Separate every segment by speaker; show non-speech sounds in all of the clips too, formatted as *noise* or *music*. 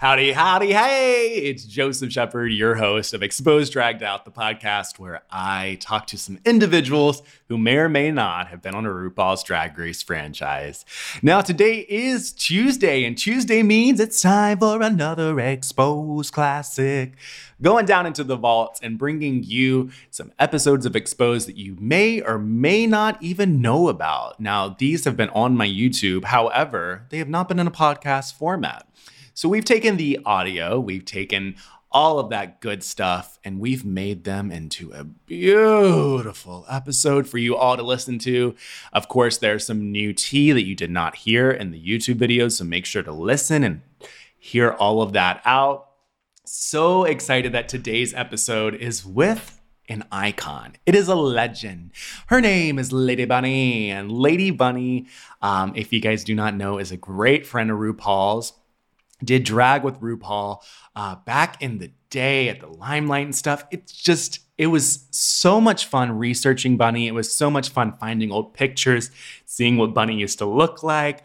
Speaker 1: Howdy, howdy, hey! It's Joseph Shepard, your host of Exposed Dragged Out, the podcast where I talk to some individuals who may or may not have been on a RuPaul's Drag Race franchise. Now, today is Tuesday, and Tuesday means it's time for another Exposed classic. Going down into the vaults and bringing you some episodes of Exposed that you may or may not even know about. Now, these have been on my YouTube, however, they have not been in a podcast format. So we've taken the audio, we've taken all of that good stuff, and we've made them into a beautiful episode for you all to listen to. Of course, there's some new tea that you did not hear in the YouTube videos, so make sure to listen and hear all of that out. So excited that today's episode is with an icon. It is a legend. Her name is Lady Bunny, and Lady Bunny, um, if you guys do not know, is a great friend of RuPaul's did drag with RuPaul uh, back in the day at the limelight and stuff. It's just, it was so much fun researching Bunny. It was so much fun finding old pictures, seeing what Bunny used to look like.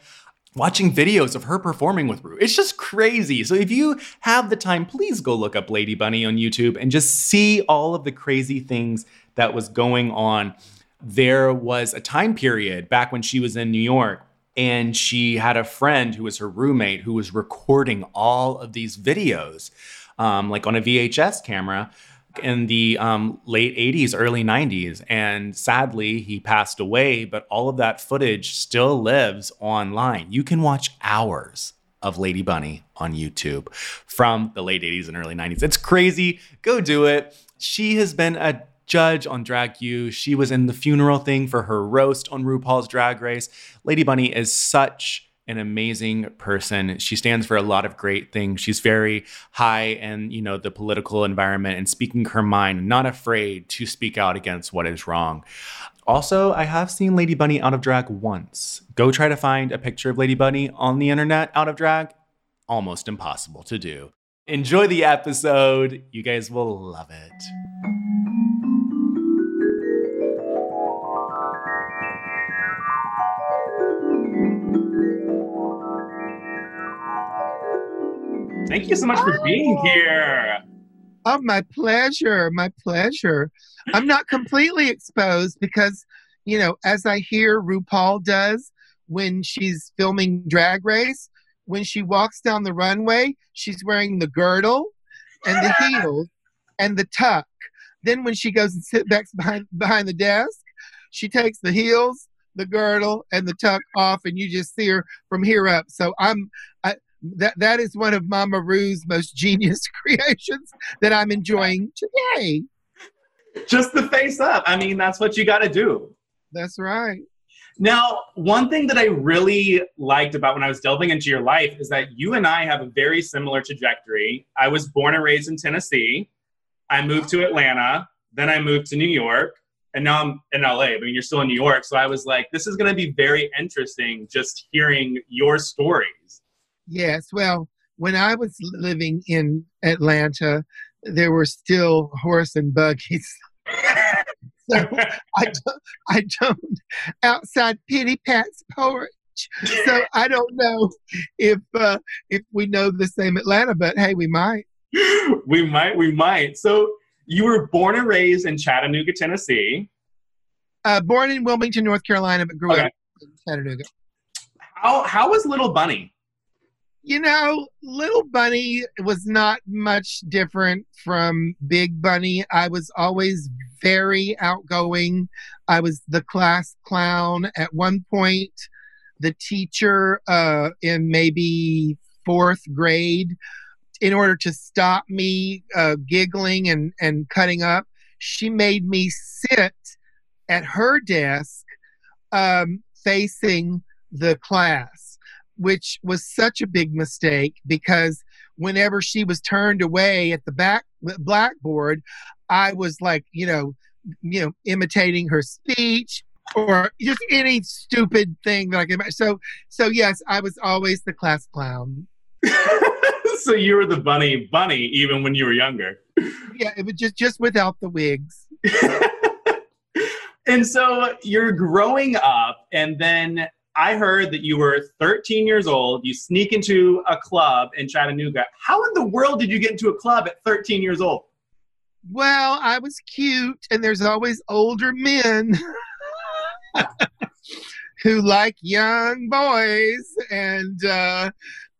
Speaker 1: Watching videos of her performing with Ru. It's just crazy. So if you have the time, please go look up Lady Bunny on YouTube and just see all of the crazy things that was going on. There was a time period back when she was in New York and she had a friend who was her roommate who was recording all of these videos um, like on a vhs camera in the um, late 80s early 90s and sadly he passed away but all of that footage still lives online. You can watch hours of lady bunny on youtube from the late 80s and early 90s it's crazy. Go do it. She has been a judge on Drag U. She was in the funeral thing for her roast on RuPaul's Drag Race. Lady Bunny is such an amazing person. She stands for a lot of great things. She's very high in, you know, the political environment and speaking her mind, not afraid to speak out against what is wrong. Also, I have seen Lady Bunny out of drag once. Go try to find a picture of Lady Bunny on the internet out of drag. Almost impossible to do. Enjoy the episode. You guys will love it. Thank you so much for being oh. here.
Speaker 2: Oh, my pleasure. My pleasure. I'm not completely exposed because, you know, as I hear RuPaul does when she's filming Drag Race, when she walks down the runway, she's wearing the girdle and the heels and the tuck. Then when she goes and sits back behind behind the desk, she takes the heels, the girdle, and the tuck off, and you just see her from here up. So I'm that that is one of Mama Ru's most genius *laughs* creations that I'm enjoying today.
Speaker 1: Just the face up. I mean, that's what you got to do.
Speaker 2: That's right.
Speaker 1: Now, one thing that I really liked about when I was delving into your life is that you and I have a very similar trajectory. I was born and raised in Tennessee. I moved to Atlanta. Then I moved to New York. And now I'm in LA. I mean, you're still in New York. So I was like, this is going to be very interesting just hearing your stories.
Speaker 2: Yes. Well, when I was living in Atlanta, there were still horse and buggies. *laughs* so I don't, I don't outside Pittypat's porch. So I don't know if uh, if we know the same Atlanta, but hey, we might.
Speaker 1: we might, we might. So
Speaker 3: you were born and raised in Chattanooga, Tennessee.
Speaker 2: Uh, born in Wilmington, North Carolina, but grew
Speaker 3: Okay.
Speaker 2: up in Chattanooga.
Speaker 3: How how was Little Bunny?
Speaker 2: You know, Little Bunny was not much different from Big Bunny. I was always very outgoing. I was the class clown. At one point, the teacher uh, in maybe fourth grade, in order to stop me uh, giggling and, and cutting up, she made me sit at her desk um, facing the class, which was such a big mistake because whenever she was turned away at the back blackboard, I was like, you know, you know, imitating her speech or just any stupid thing that I can. So, so yes, I was always the class clown. *laughs*
Speaker 3: so you were the bunny bunny even when you were younger.
Speaker 2: Yeah, it was just just without the wigs. *laughs*
Speaker 3: and so you're growing up, and then I heard that you were 13 years old. You sneak into a club in Chattanooga. How in the world did you get into a club at 13 years old?
Speaker 2: Well, I was cute, and there's always older men *laughs* who like young boys. And uh,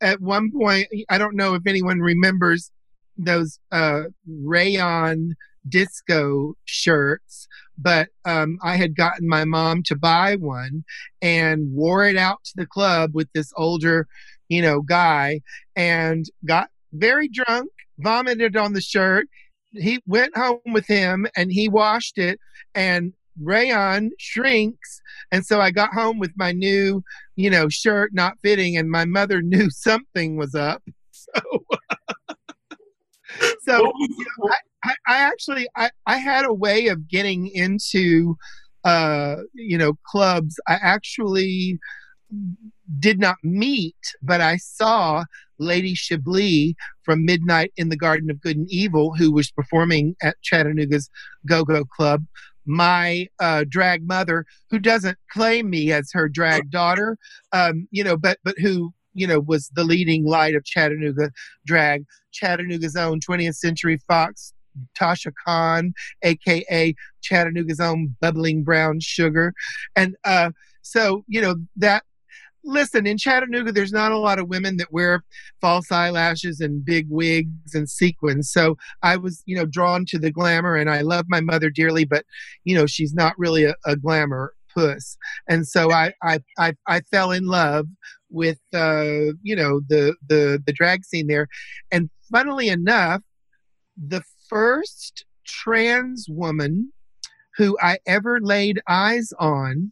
Speaker 2: at one point, I don't know if anyone remembers those uh, rayon disco shirts, but um, I had gotten my mom to buy one and wore it out to the club with this older, you know, guy and got very drunk, vomited on the shirt. He went home with him and he washed it and rayon shrinks and so i got home with my new you know shirt not fitting and my mother *laughs* knew something was up so *laughs* so I, I actually I, I had a way of getting into uh you know clubs. I actually did not meet but i saw lady chablis from midnight in the garden of good and evil who was performing at chattanooga's go-go club. My uh, drag mother who doesn't claim me as her drag daughter um, you know but but who you know was the leading light of chattanooga drag chattanooga's own 20th century fox tasha khan aka chattanooga's own bubbling brown sugar. And uh, so you know that listen in chattanooga there's not a lot of women that wear false eyelashes and big wigs and sequins. So i was you know drawn to the glamour and i love my mother dearly but you know she's not really a, a glamour puss. And so I, I i i fell in love with uh you know the the the drag scene there. And funnily enough the first trans woman who i ever laid eyes on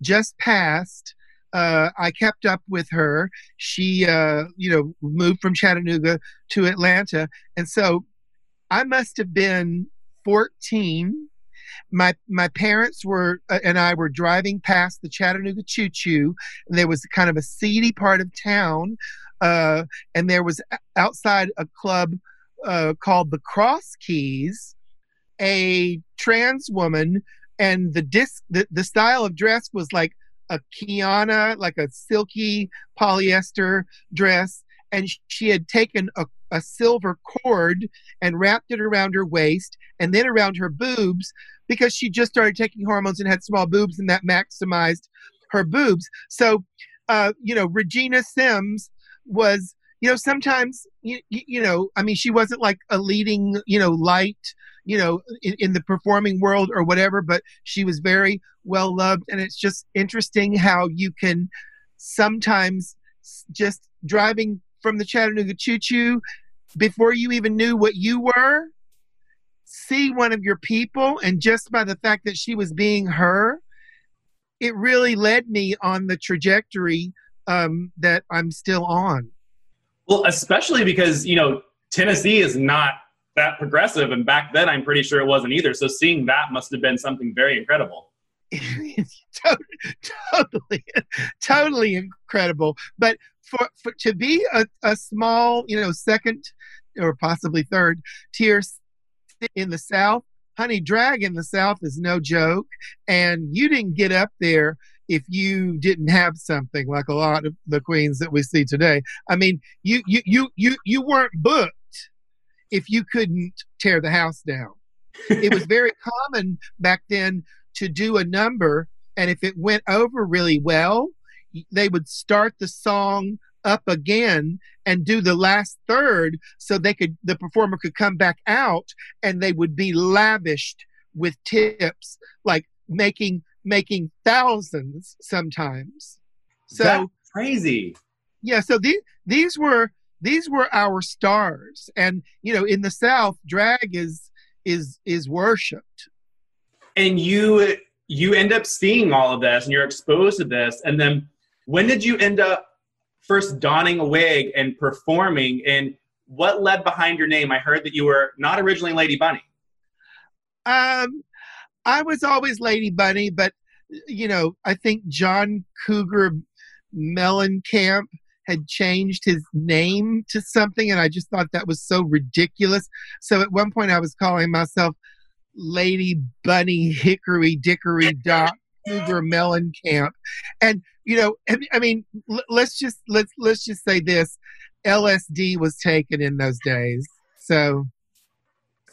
Speaker 2: just passed uh, I kept up with her. She, uh, you know, moved from Chattanooga to Atlanta, and so I must have been 14. My my parents were uh, and I were driving past the Chattanooga Choo Choo, and there was kind of a seedy part of town, uh, and there was outside a club uh, called the Cross Keys, a trans woman, and the disc the, the style of dress was like a Qiana, like a silky polyester dress, and she had taken a, a silver cord and wrapped it around her waist and then around her boobs because she just started taking hormones and had small boobs, and that maximized her boobs. So, uh, you know, Regina Sims was, you know, sometimes, you, you know, I mean, she wasn't like a leading, you know, light, you know, in, in the performing world or whatever, but she was very well loved. And it's just interesting how you can sometimes just driving from the Chattanooga Choo Choo before you even knew what you were, see one of your people, and just by the fact that she was being her, it really led me on the trajectory um, that I'm still on.
Speaker 3: Well, especially because, you know, Tennessee is not that progressive. And back then, I'm pretty sure it wasn't either. So seeing that must have been something very incredible. *laughs*
Speaker 2: totally, totally, totally incredible. But for, for to be a, a small, you know, second or possibly third tier in the South, honey, drag in the South is no joke. And you didn't get up there if you didn't have something like a lot of the queens that we see today. I mean, you you you you you weren't booked if you couldn't tear the house down. it was very *laughs* common back then to do a number, and if it went over really well, they would start the song up again and do the last third so they could the performer could come back out and they would be lavished with tips like making making thousands sometimes so
Speaker 3: That's crazy.
Speaker 2: yeah so these these were these were our stars and you know in the south drag is is is worshipped
Speaker 3: And you you end up seeing all of this and you're exposed to this. And then when did you end up first donning a wig and performing? And what led behind your name? I heard that you were not originally Lady Bunny.
Speaker 2: um i was always lady bunny but you know i think john cougar mellencamp had changed his name to something and i just thought that was so ridiculous. So at one point i was calling myself lady bunny hickory dickory *laughs* dock cougar mellencamp. And you know i mean- i mean l- let's just let's let's just say this lsd was taken in those days. So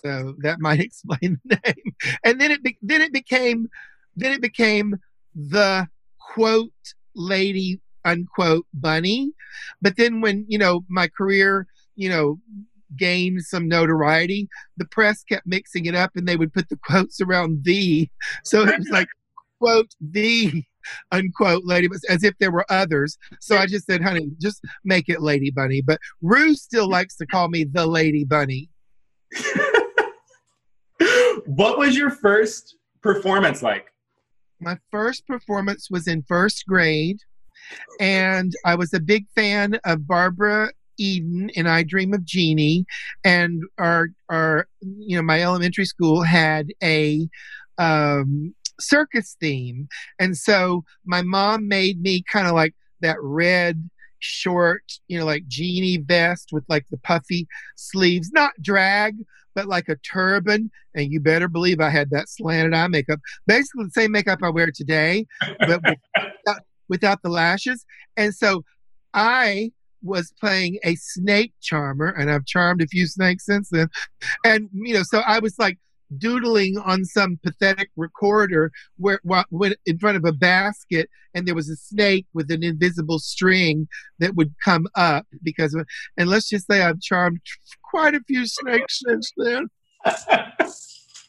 Speaker 2: so that might *laughs* explain the name. And then it be, then it became then it became the quote lady unquote bunny. But then when you know my career you know gained some notoriety the press kept mixing it up and they would put the quotes around the. So it was like *laughs* quote the unquote lady but as if there were others. So i just said honey just make it lady bunny. But Ru still likes to call me the lady bunny *laughs*
Speaker 3: what was your first performance like?
Speaker 2: my first performance was in first grade and i was a big fan of barbara eden in i dream of jeannie and our our you know my elementary school had a um circus theme and so my mom made me kind of like that red short you know like genie vest with like the puffy sleeves not drag but like a turban and you better believe i had that slanted eye makeup basically the same makeup I wear today, but *laughs* without, without the lashes. And so I was playing a snake charmer, and I've charmed a few snakes since then. And you know, so I was like doodling on some pathetic recorder where, wh- when in front of a basket, and there was a snake with an invisible string that would come up because of. And let's just say I've charmed quite a few snakes since then. *laughs*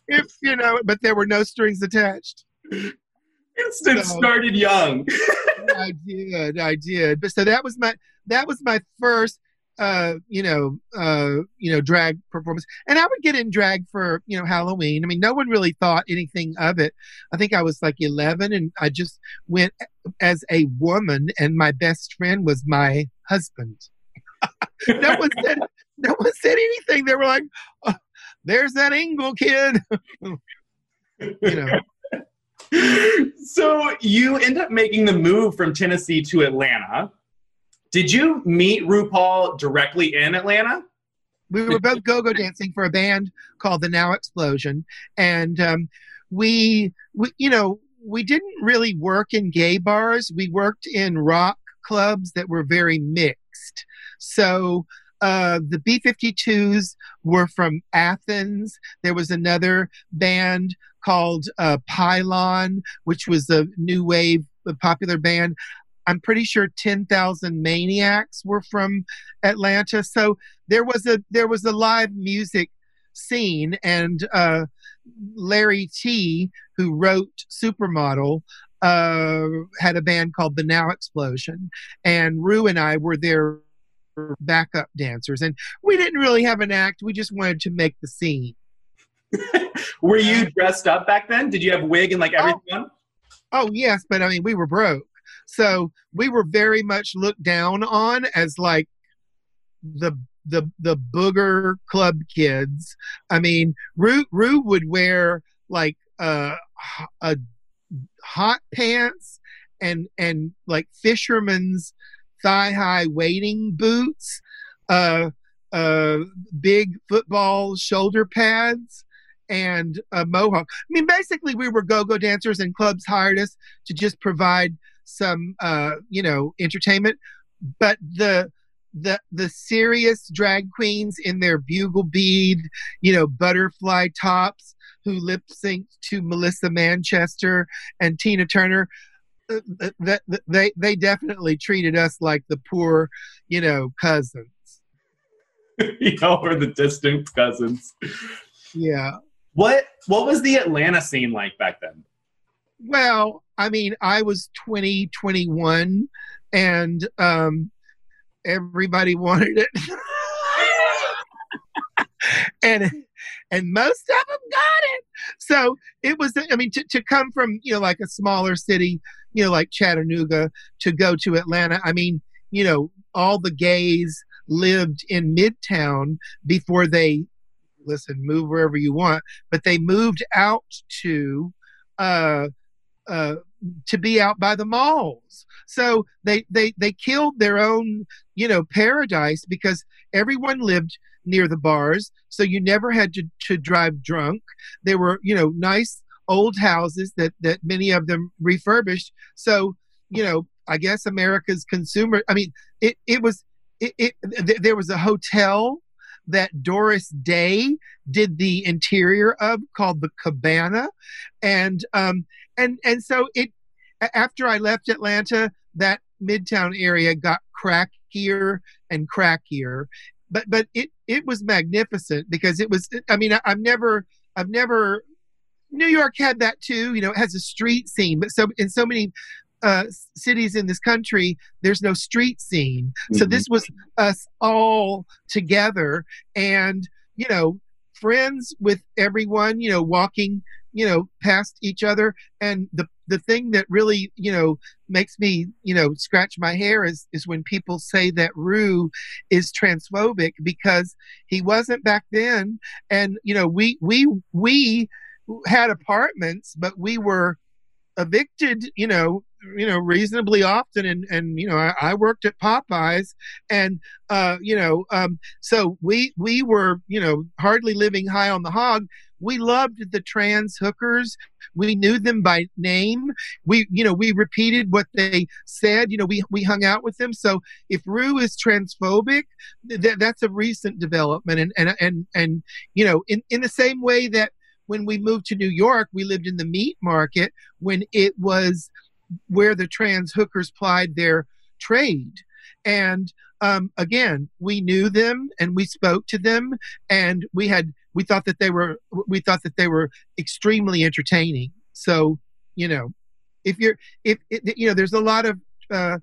Speaker 2: If you know, but there were no strings attached.
Speaker 3: Instant
Speaker 2: So-
Speaker 3: started young. *laughs*
Speaker 2: I did, I did. But so that was my that was my first uh you know uh you know drag performance. And i would get in drag for you know halloween. I mean no one really thought anything of it. I think i was like 11 and i just went as a woman and my best friend was my husband. *laughs* No one said no one said anything. They were like oh, there's that Ingle kid. *laughs* You know.
Speaker 3: So you end up making the move from Tennessee to Atlanta. Did you meet RuPaul directly in Atlanta?
Speaker 2: we were both go-go dancing for a band called the Now Explosion, and um, we, we, you know, we didn't really work in gay bars. We worked in rock clubs that were very mixed. So uh, the B-52s were from Athens. There was another band called uh, Pylon, which was a new wave, a popular band. I'm pretty sure 10,000 Maniacs were from Atlanta. So there was a there was a live music scene, and uh, Larry Tee, who wrote Supermodel, uh, had a band called the Now Explosion, and Ru and I were their backup dancers, and we didn't really have an act. We just wanted to make the scene. *laughs*
Speaker 3: Were you dressed up back then? Did you have wig and like everything on?
Speaker 2: Oh yes, but I mean we were broke, so we were very much looked down on as like the the the booger club kids. I mean, Ru Ru would wear like uh, a hot pants and and like fisherman's thigh high wading boots, uh, uh, big football shoulder pads, and a mohawk. I mean, basically, we were go-go dancers, and clubs hired us to just provide some, uh, you know, entertainment. But the the the serious drag queens in their bugle bead, you know, butterfly tops, who lip synced to Melissa Manchester and Tina Turner. uh, That that- they they definitely treated us like the poor, you know, cousins.
Speaker 3: you know, or the distant cousins.
Speaker 2: Yeah.
Speaker 3: What what was the Atlanta scene like back then?
Speaker 2: Well, I mean, I was 20, 21, and um, everybody *laughs* wanted it. and and most of them got it. So it was, I mean, to, to come from, you know, like a smaller city, you know, like Chattanooga, to go to Atlanta, I mean, you know, all the gays lived in Midtown before they, listen, move wherever you want, but they moved out to, uh, uh, to be out by the malls. So they, they they killed their own, you know, paradise because everyone lived near the bars, so you never had to, to drive drunk. There were, you know, nice old houses that that many of them refurbished. So, you know, I guess America's consumer. I mean, it it was it, it th- there was a hotel that Doris Day did the interior of called the Cabana, and um and and so it after I left Atlanta, that Midtown area got crackier and crackier, but but it it was magnificent because it was. I mean, I, I've never I've never. New York had that too. You know, it has a street scene, but so in so many uh, cities in this country, there's no street scene. So
Speaker 3: Mhm.
Speaker 2: this was us all together, and you know, friends with everyone. You know, walking you know past each other, and the the thing that really you know makes me you know scratch my hair is is when people say that Ru is transphobic because he wasn't back then, and you know we we we had apartments, but we were evicted, you know, you know, reasonably often, and and you know, I, I worked at Popeyes, and uh, you know, um, so we we were, you know, hardly living high on the hog. We loved the trans hookers. We knew them by name. We, you know, we repeated what they said. You know, we we hung out with them. So if Ru is transphobic, th- that's a recent development, and and and and you know, in in the same way that when we moved to New York, we lived in the meat market when it was where the trans hookers plied their trade. And um, again, we knew them and we spoke to them, and we had we thought that they were we thought that they were extremely entertaining. So you know, if you're if it, you know, there's a lot of uh,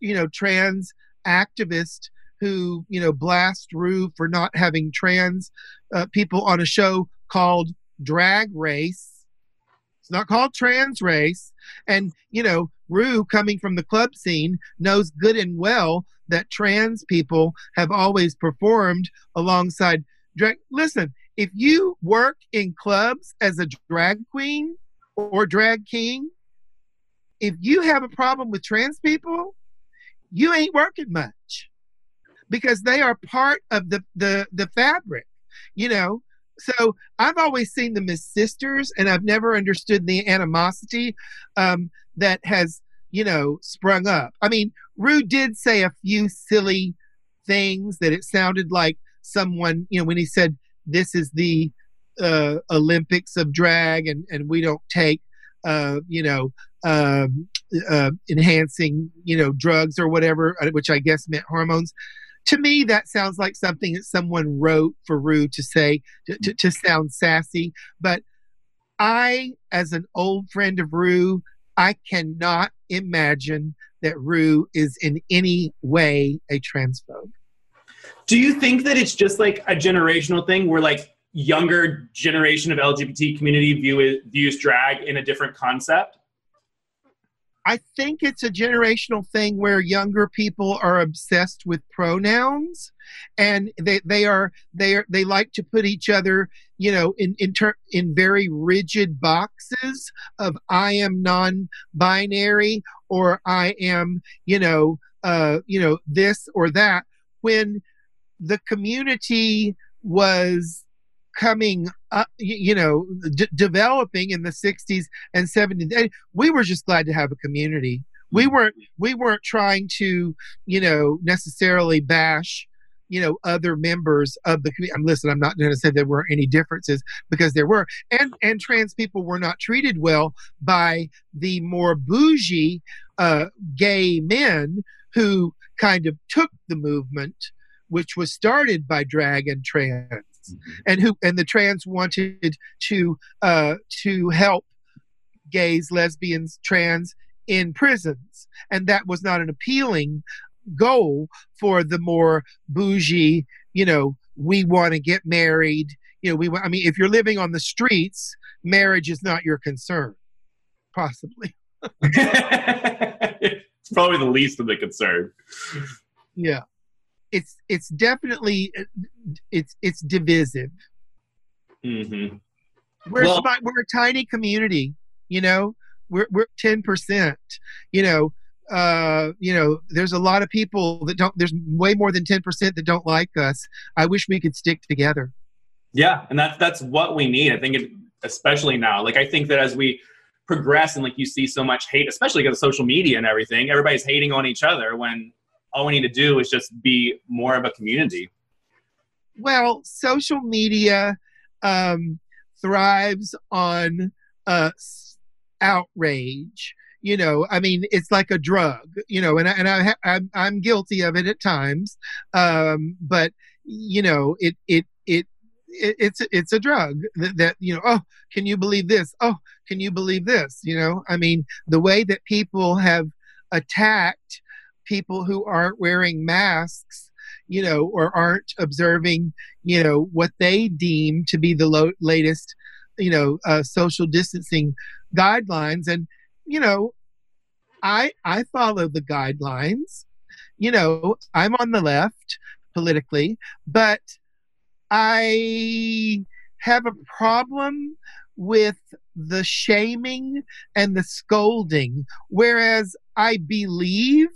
Speaker 2: you know trans activists who you know blast Ru for not having trans uh, people on a show called Drag Race. It's not called Trans Race. And, you know, Ru, coming from the club scene, knows good and well that trans people have always performed alongside drag. Listen, if you work in clubs as a drag queen or drag king, if you have a problem with trans people, you ain't working much because they are part of the the the fabric you know so i've always seen them as sisters and i've never understood the animosity um, that has you know sprung up. I mean Ru did say a few silly things that it sounded like someone you know when he said this is the uh, olympics of drag and and we don't take uh, you know um, uh, enhancing you know drugs or whatever uh, which i guess meant hormones to me that sounds like something that someone wrote for Ru to say to, to, to sound sassy but i as an old friend of Ru i cannot imagine that Ru is in any way a transphobe
Speaker 3: Do you think that it's just like a generational thing where like younger generation of LGBT community view views drag in a different concept?
Speaker 2: I think it's a generational thing where younger people are obsessed with pronouns, and they they are they are they like to put each other, you know, in in ter- in very rigid boxes of I am non-binary or I am, you know, uh, you know this or that. When the community was coming up, you know, d- developing in the 60s and 70s and we were just glad to have a community. We weren't we weren't trying to you know necessarily bash you know other members of the community. Listen, I'm not going to say there weren't any differences because there were, and and trans people were not treated well by the more bougie uh, gay men who kind of took the movement, which was started by drag and trans, and who and the trans wanted to uh, to help gays, lesbians, trans in prisons, and that was not an appealing goal for the more bougie, you know, we want to get married. You know, we. I mean, if you're living on the streets, marriage is not your concern, possibly. *laughs*
Speaker 3: it's probably the least of the concern.
Speaker 2: Yeah, it's it's definitely it's it's divisive.
Speaker 3: hmm
Speaker 2: We're
Speaker 3: Well-
Speaker 2: we're a tiny community, you know. We're we're ten percent, you know. Uh, you know, there's a lot of people that don't. There's way more than ten percent that don't like us. I wish we could stick together.
Speaker 3: Yeah, and that's that's what we need. I think, it, especially now. Like I think that as we progress and like you see so much hate, especially because of social media and everything, everybody's hating on each other. When all we need to do is just be more of a community.
Speaker 2: Well, social media um, thrives on uh, outrage. You know, I mean, it's like a drug. You know, and I, and I, I'm, I'm guilty of it at times. Um, but you know, it it it. it it's it's a drug that, that you know oh can you believe this oh can you believe this you know i mean the way that people have attacked people who aren't wearing masks you know or aren't observing you know what they deem to be the lo- latest you know uh, social distancing guidelines. And you know i i follow the guidelines. You know i'm on the left politically but i have a problem with the shaming and the scolding. Whereas i believe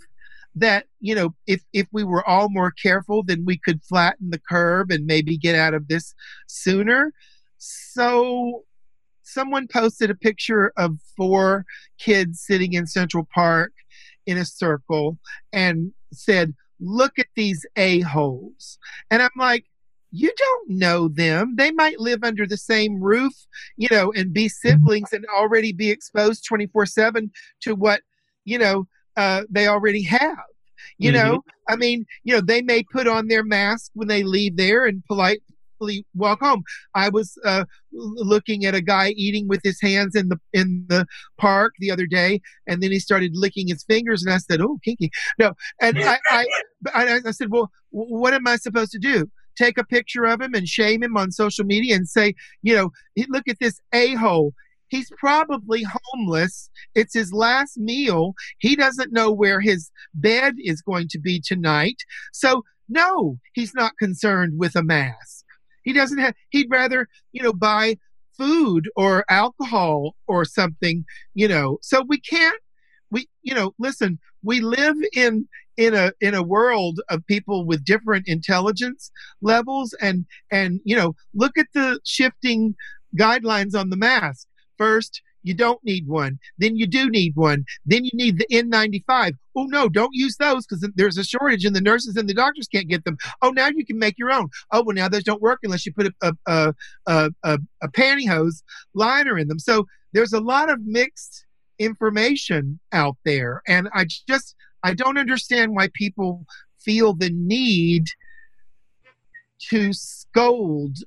Speaker 2: that you know if if we were all more careful then we could flatten the curve and maybe get out of this sooner. So someone posted a picture of four kids sitting in central park in a circle and said look at these a-holes. And i'm like you don't know them. They might live under the same roof you know and be siblings and already be exposed 24/7 to what you know uh, they already have you know? I mean you know they may put on their mask when they leave there and politely walk home. I was uh, looking at a guy eating with his hands in the in the park the other day and then he started licking his fingers and i said oh kinky. No and i i i, I said well what am i supposed to do? Take a picture of him and shame him on social media and say you know look at this a-hole He's probably homeless. It's his last meal. He doesn't know where his bed is going to be tonight. So, no, he's not concerned with a mask. He doesn't have, he'd rather, you know, buy food or alcohol or something, you know. So we can't, we, you know, listen, we live in, in a in a world of people with different intelligence levels and and you know look at the shifting guidelines on the mask First, you don't need one. Then you do need one. Then you need the N95. Oh no, don't use those because there's a shortage and the nurses and the doctors can't get them. Oh, now you can make your own. Oh, well now those don't work unless you put a a a, a, a, a pantyhose liner in them. So there's a lot of mixed information out there, and I just I don't understand why people feel the need to scold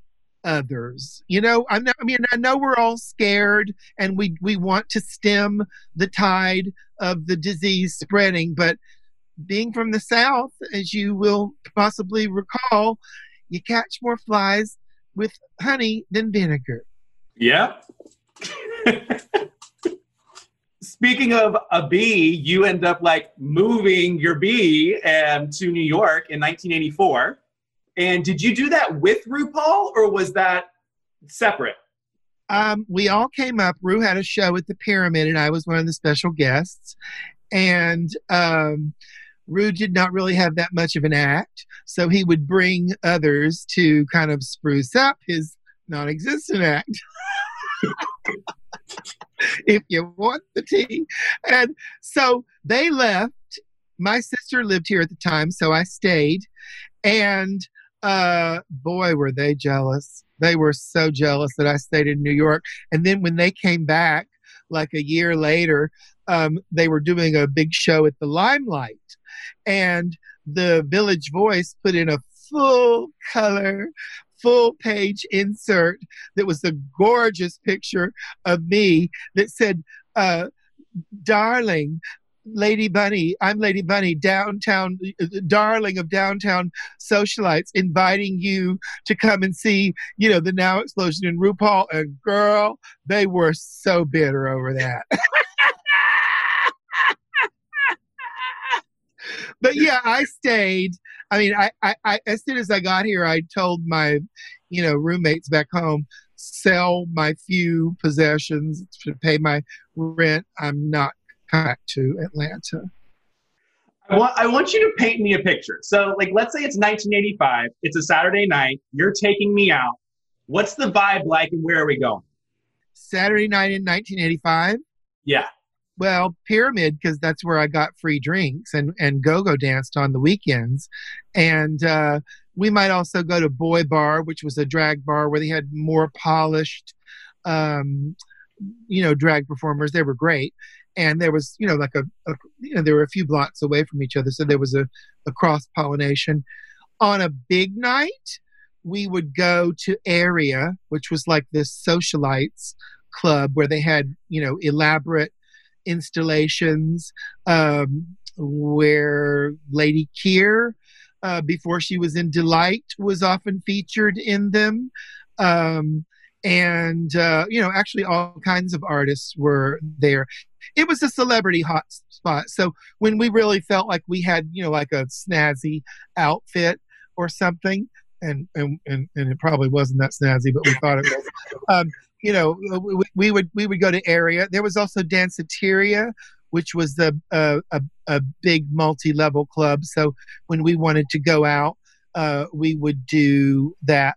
Speaker 2: others. You know, I'm not, I mean, I know we're all scared and we we want to stem the tide of the disease spreading, but being from the south, as you will possibly recall, you catch more flies with honey than vinegar.
Speaker 3: Yeah. *laughs* Speaking of a bee, you end up like moving your bee um, to New York in 1984. And did you do that with RuPaul or was that separate?
Speaker 2: Um, we all came up. Ru had a show at the Pyramid, and I was one of the special guests. And um, Ru did not really have that much of an act, so he would bring others to kind of spruce up his non-existent act. *laughs* if you want the tea. And so they left. My sister lived here at the time, so I stayed. And uh, boy, were they jealous. They were so jealous that I stayed in New York. And then when they came back, like a year later, um, they were doing a big show at the Limelight. And the Village Voice put in a full color, full page insert that was a gorgeous picture of me that said, uh, Darling, Lady Bunny, I'm Lady Bunny, downtown, uh, uh, darling of downtown socialites, inviting you to come and see, you know, the Now Explosion in RuPaul. And girl, they were so bitter over that. *laughs* but yeah, I stayed. I mean, I, I, I, as soon as I got here, I told my, you know, roommates back home, sell my few possessions to pay my rent. I'm not back to Atlanta.
Speaker 3: I want, I want you to paint me a picture. So, like, let's say it's 1985. It's a Saturday night. You're taking me out. What's the vibe like, and where are we going?
Speaker 2: Saturday night in 1985.
Speaker 3: Yeah.
Speaker 2: Well, Pyramid, because that's where I got free drinks, and and go go danced on the weekends, and uh, we might also go to Boy Bar, which was a drag bar where they had more polished, um, you know, drag performers. They were great, and there was you know like a, a you know there were a few blocks away from each other, so there was a, a cross pollination. On a big night, we would go to Area, which was like this socialites club where they had you know elaborate installations um, where Lady Kier, uh, before she was in Deee-Lite, was often featured in them. Um, and, uh, you know, actually all kinds of artists were there. It was a celebrity hot spot. So when we really felt like we had, you know, like a snazzy outfit or something, and, and, and, and it probably wasn't that snazzy, but we thought it was. Um, you know, we, we, would we would go to area. There was also Danceteria, which was the uh, a a big multi-level club. So when we wanted to go out, uh, we would do that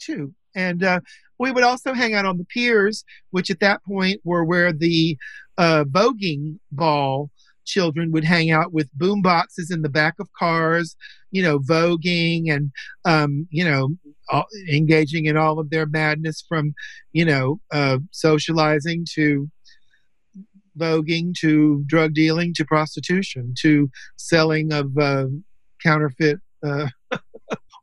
Speaker 2: too. And uh, we would also hang out on the piers, which at that point were where the uh, voguing ball children would hang out with boom boxes in the back of cars, you know, voguing and, um, you know, all, engaging in all of their madness from, you know, uh, socializing to voguing to drug dealing to prostitution to selling of uh, counterfeit uh, *laughs*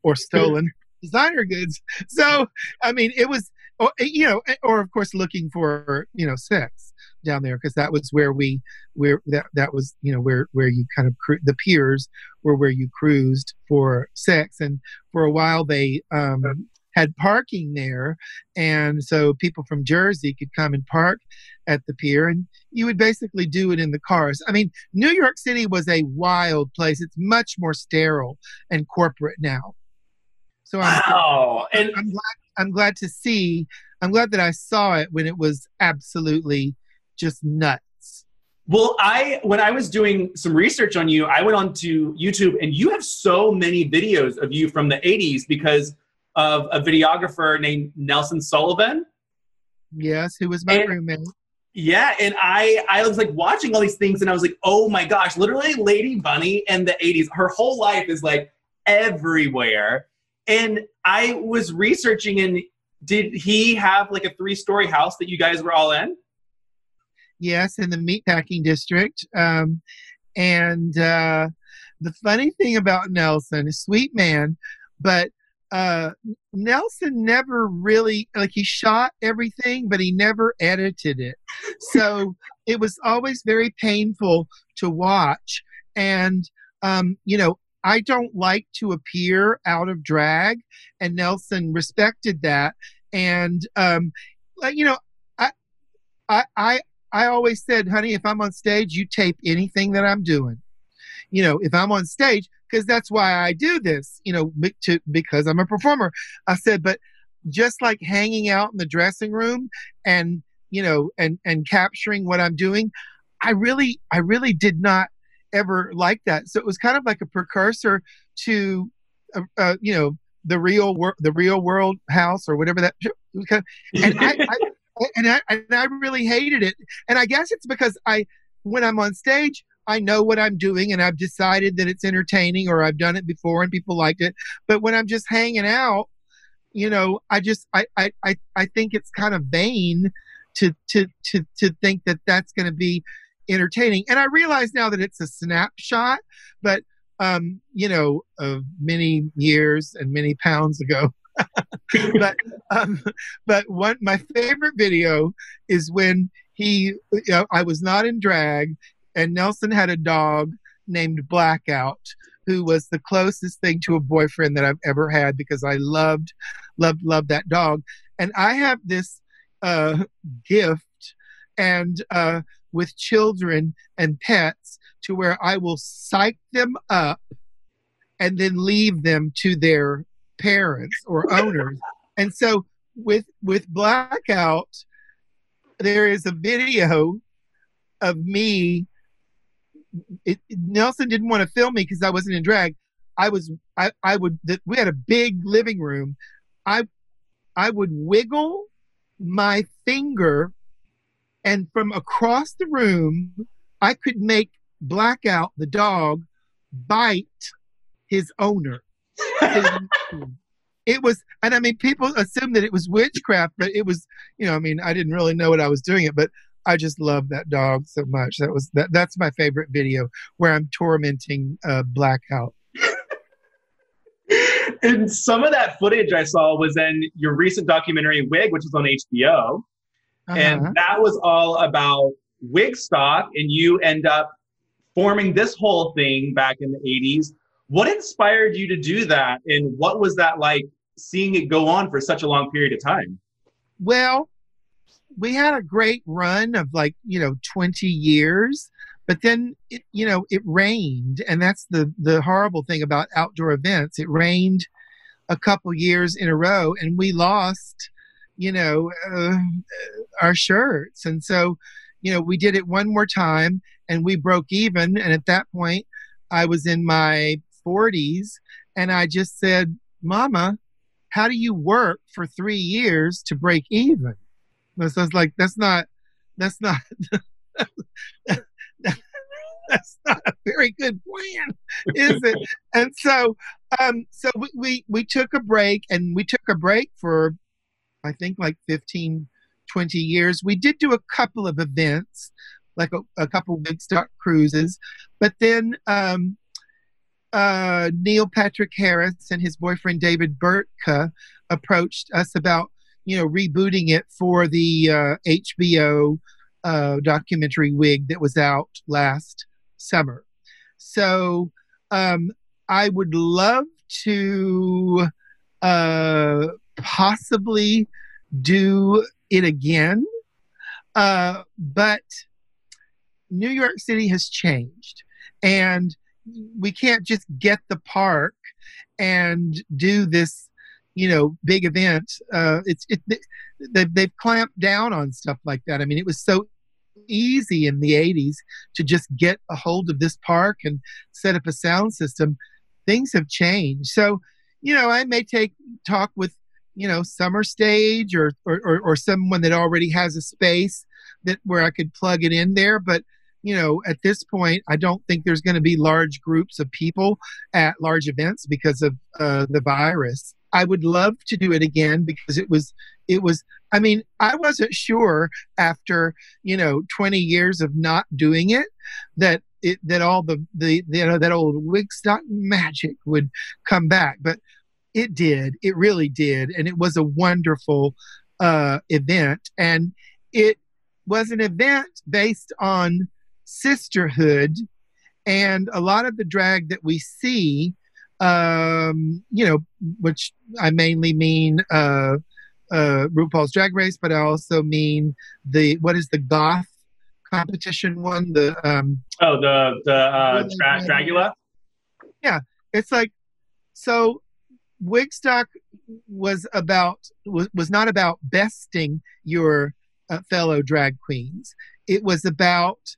Speaker 2: or stolen designer goods. *laughs* So, I mean, it was, you know, or of course looking for, you know, sex down there because that was where we where that that was you know where where you kind of cru- the piers were where you cruised for sex. And for a while they um had parking there. And so people from jersey could come and park at the pier and you would basically do it in the cars. I mean new york city was a wild place. It's much more sterile and corporate now so i'm,
Speaker 3: wow. and
Speaker 2: I'm glad, I'm glad to see i'm glad that i saw it when it was absolutely just nuts.
Speaker 3: Well, I when I was doing some research on you, I went onto YouTube and you have so many videos of you from the 80s because of a videographer named Nelson Sullivan.
Speaker 2: Yes, who was my and, roommate.
Speaker 3: Yeah, and I I was like watching all these things and I was like, "Oh my gosh, literally Lady Bunny in the 80s, her whole life is like everywhere." And I was researching and did he have like a three-story house that you guys were all in?
Speaker 2: yes, in the meatpacking district. Um, and uh, the funny thing about Nelson, a sweet man, but uh, Nelson never really like he shot everything, but he never edited it. So it was always very painful to watch. And um, you know, I don't like to appear out of drag, and Nelson respected that. And um, you know, I, I, I, I always said, honey, if I'm on stage, you tape anything that I'm doing. You know, if I'm on stage, because that's why I do this, you know, to, because I'm a performer. I said, but just like hanging out in the dressing room and, you know, and, and capturing what I'm doing, I really, I really did not ever like that. So it was kind of like a precursor to, uh, uh, you know, the real world, the real world house or whatever that. *laughs* And I, I *laughs* and I and I really hated it. And I guess it's because I, when I'm on stage, I know what I'm doing and I've decided that it's entertaining or I've done it before and people liked it. But when I'm just hanging out, you know, I just I I I, I think it's kind of vain to to to to think that that's going to be entertaining. And I realize now that it's a snapshot, but um, you know, of many years and many pounds ago. *laughs* but um, but one my favorite video is when he you know, I was not in drag and Nelson had a dog named Blackout who was the closest thing to a boyfriend that I've ever had because I loved loved loved that dog and I have this uh, gift and uh, with children and pets to where I will psych them up and then leave them to their parents or *laughs* owners. And so with with blackout, there is a video of me. It, Nelson didn't want to film me because I wasn't in drag. I was I, I would we had a big living room. I I would wiggle my finger and from across the room I could make Blackout the dog bite his owner. *laughs* it was, and I mean, people assume that it was witchcraft, but it was, you know, I mean, I didn't really know what I was doing it, but I just love that dog so much. That was that. That's my favorite video where I'm tormenting uh, Blackout. *laughs*
Speaker 3: and some of that footage I saw was in your recent documentary Wig, which was on HBO, uh-huh. and that was all about Wigstock, and you end up forming this whole thing back in the 80s what inspired you to do that? And what was that like seeing it go on for such a long period of time?
Speaker 2: Well, we had a great run of like, you know, 20 years, but then it, you know, it rained and that's the the horrible thing about outdoor events. It rained a couple years in a row and we lost, you know, uh, our shirts. And so, you know, we did it one more time and we broke even and at that point I was in my 40s. And I just said, Mama, how do you work for three years to break even? I was like, that's not, that's not, *laughs* that's not a very good plan, is it? and so, um, so we, we, we took a break and we took a break for, I think like 15, 20 years. We did do a couple of events, like a, a couple of Wigstock cruises, but then, um, uh, Neil Patrick Harris and his boyfriend David Burtka approached us about, you know, rebooting it for the uh, HBO uh, documentary Wig that was out last summer. So um, I would love to uh, possibly do it again, uh, but New York City has changed. And we can't just get the park and do this you know big event. Uh it's it, they've, they've clamped down on stuff like that. I mean it was so easy in the 80s to just get a hold of this park and set up a sound system. Things have changed. So you know i may take talk with you know summer stage or or, or, or someone that already has a space that where i could plug it in there but you know, at this point, I don't think there's going to be large groups of people at large events because of uh, the virus. I would love to do it again because it was, it was. I mean, I wasn't sure after you know 20 years of not doing it that it that all the the you know that old Wigstock magic would come back, but it did. It really did, and it was a wonderful uh, event, and it was an event based on sisterhood and a lot of the drag that we see um, you know which i mainly mean uh, uh, rupaul's drag race but i also mean the what is the goth competition one? The um
Speaker 3: oh the the uh Dra- dragula?
Speaker 2: Yeah. It's like so wigstock was about was, was not about besting your uh, fellow drag queens it was about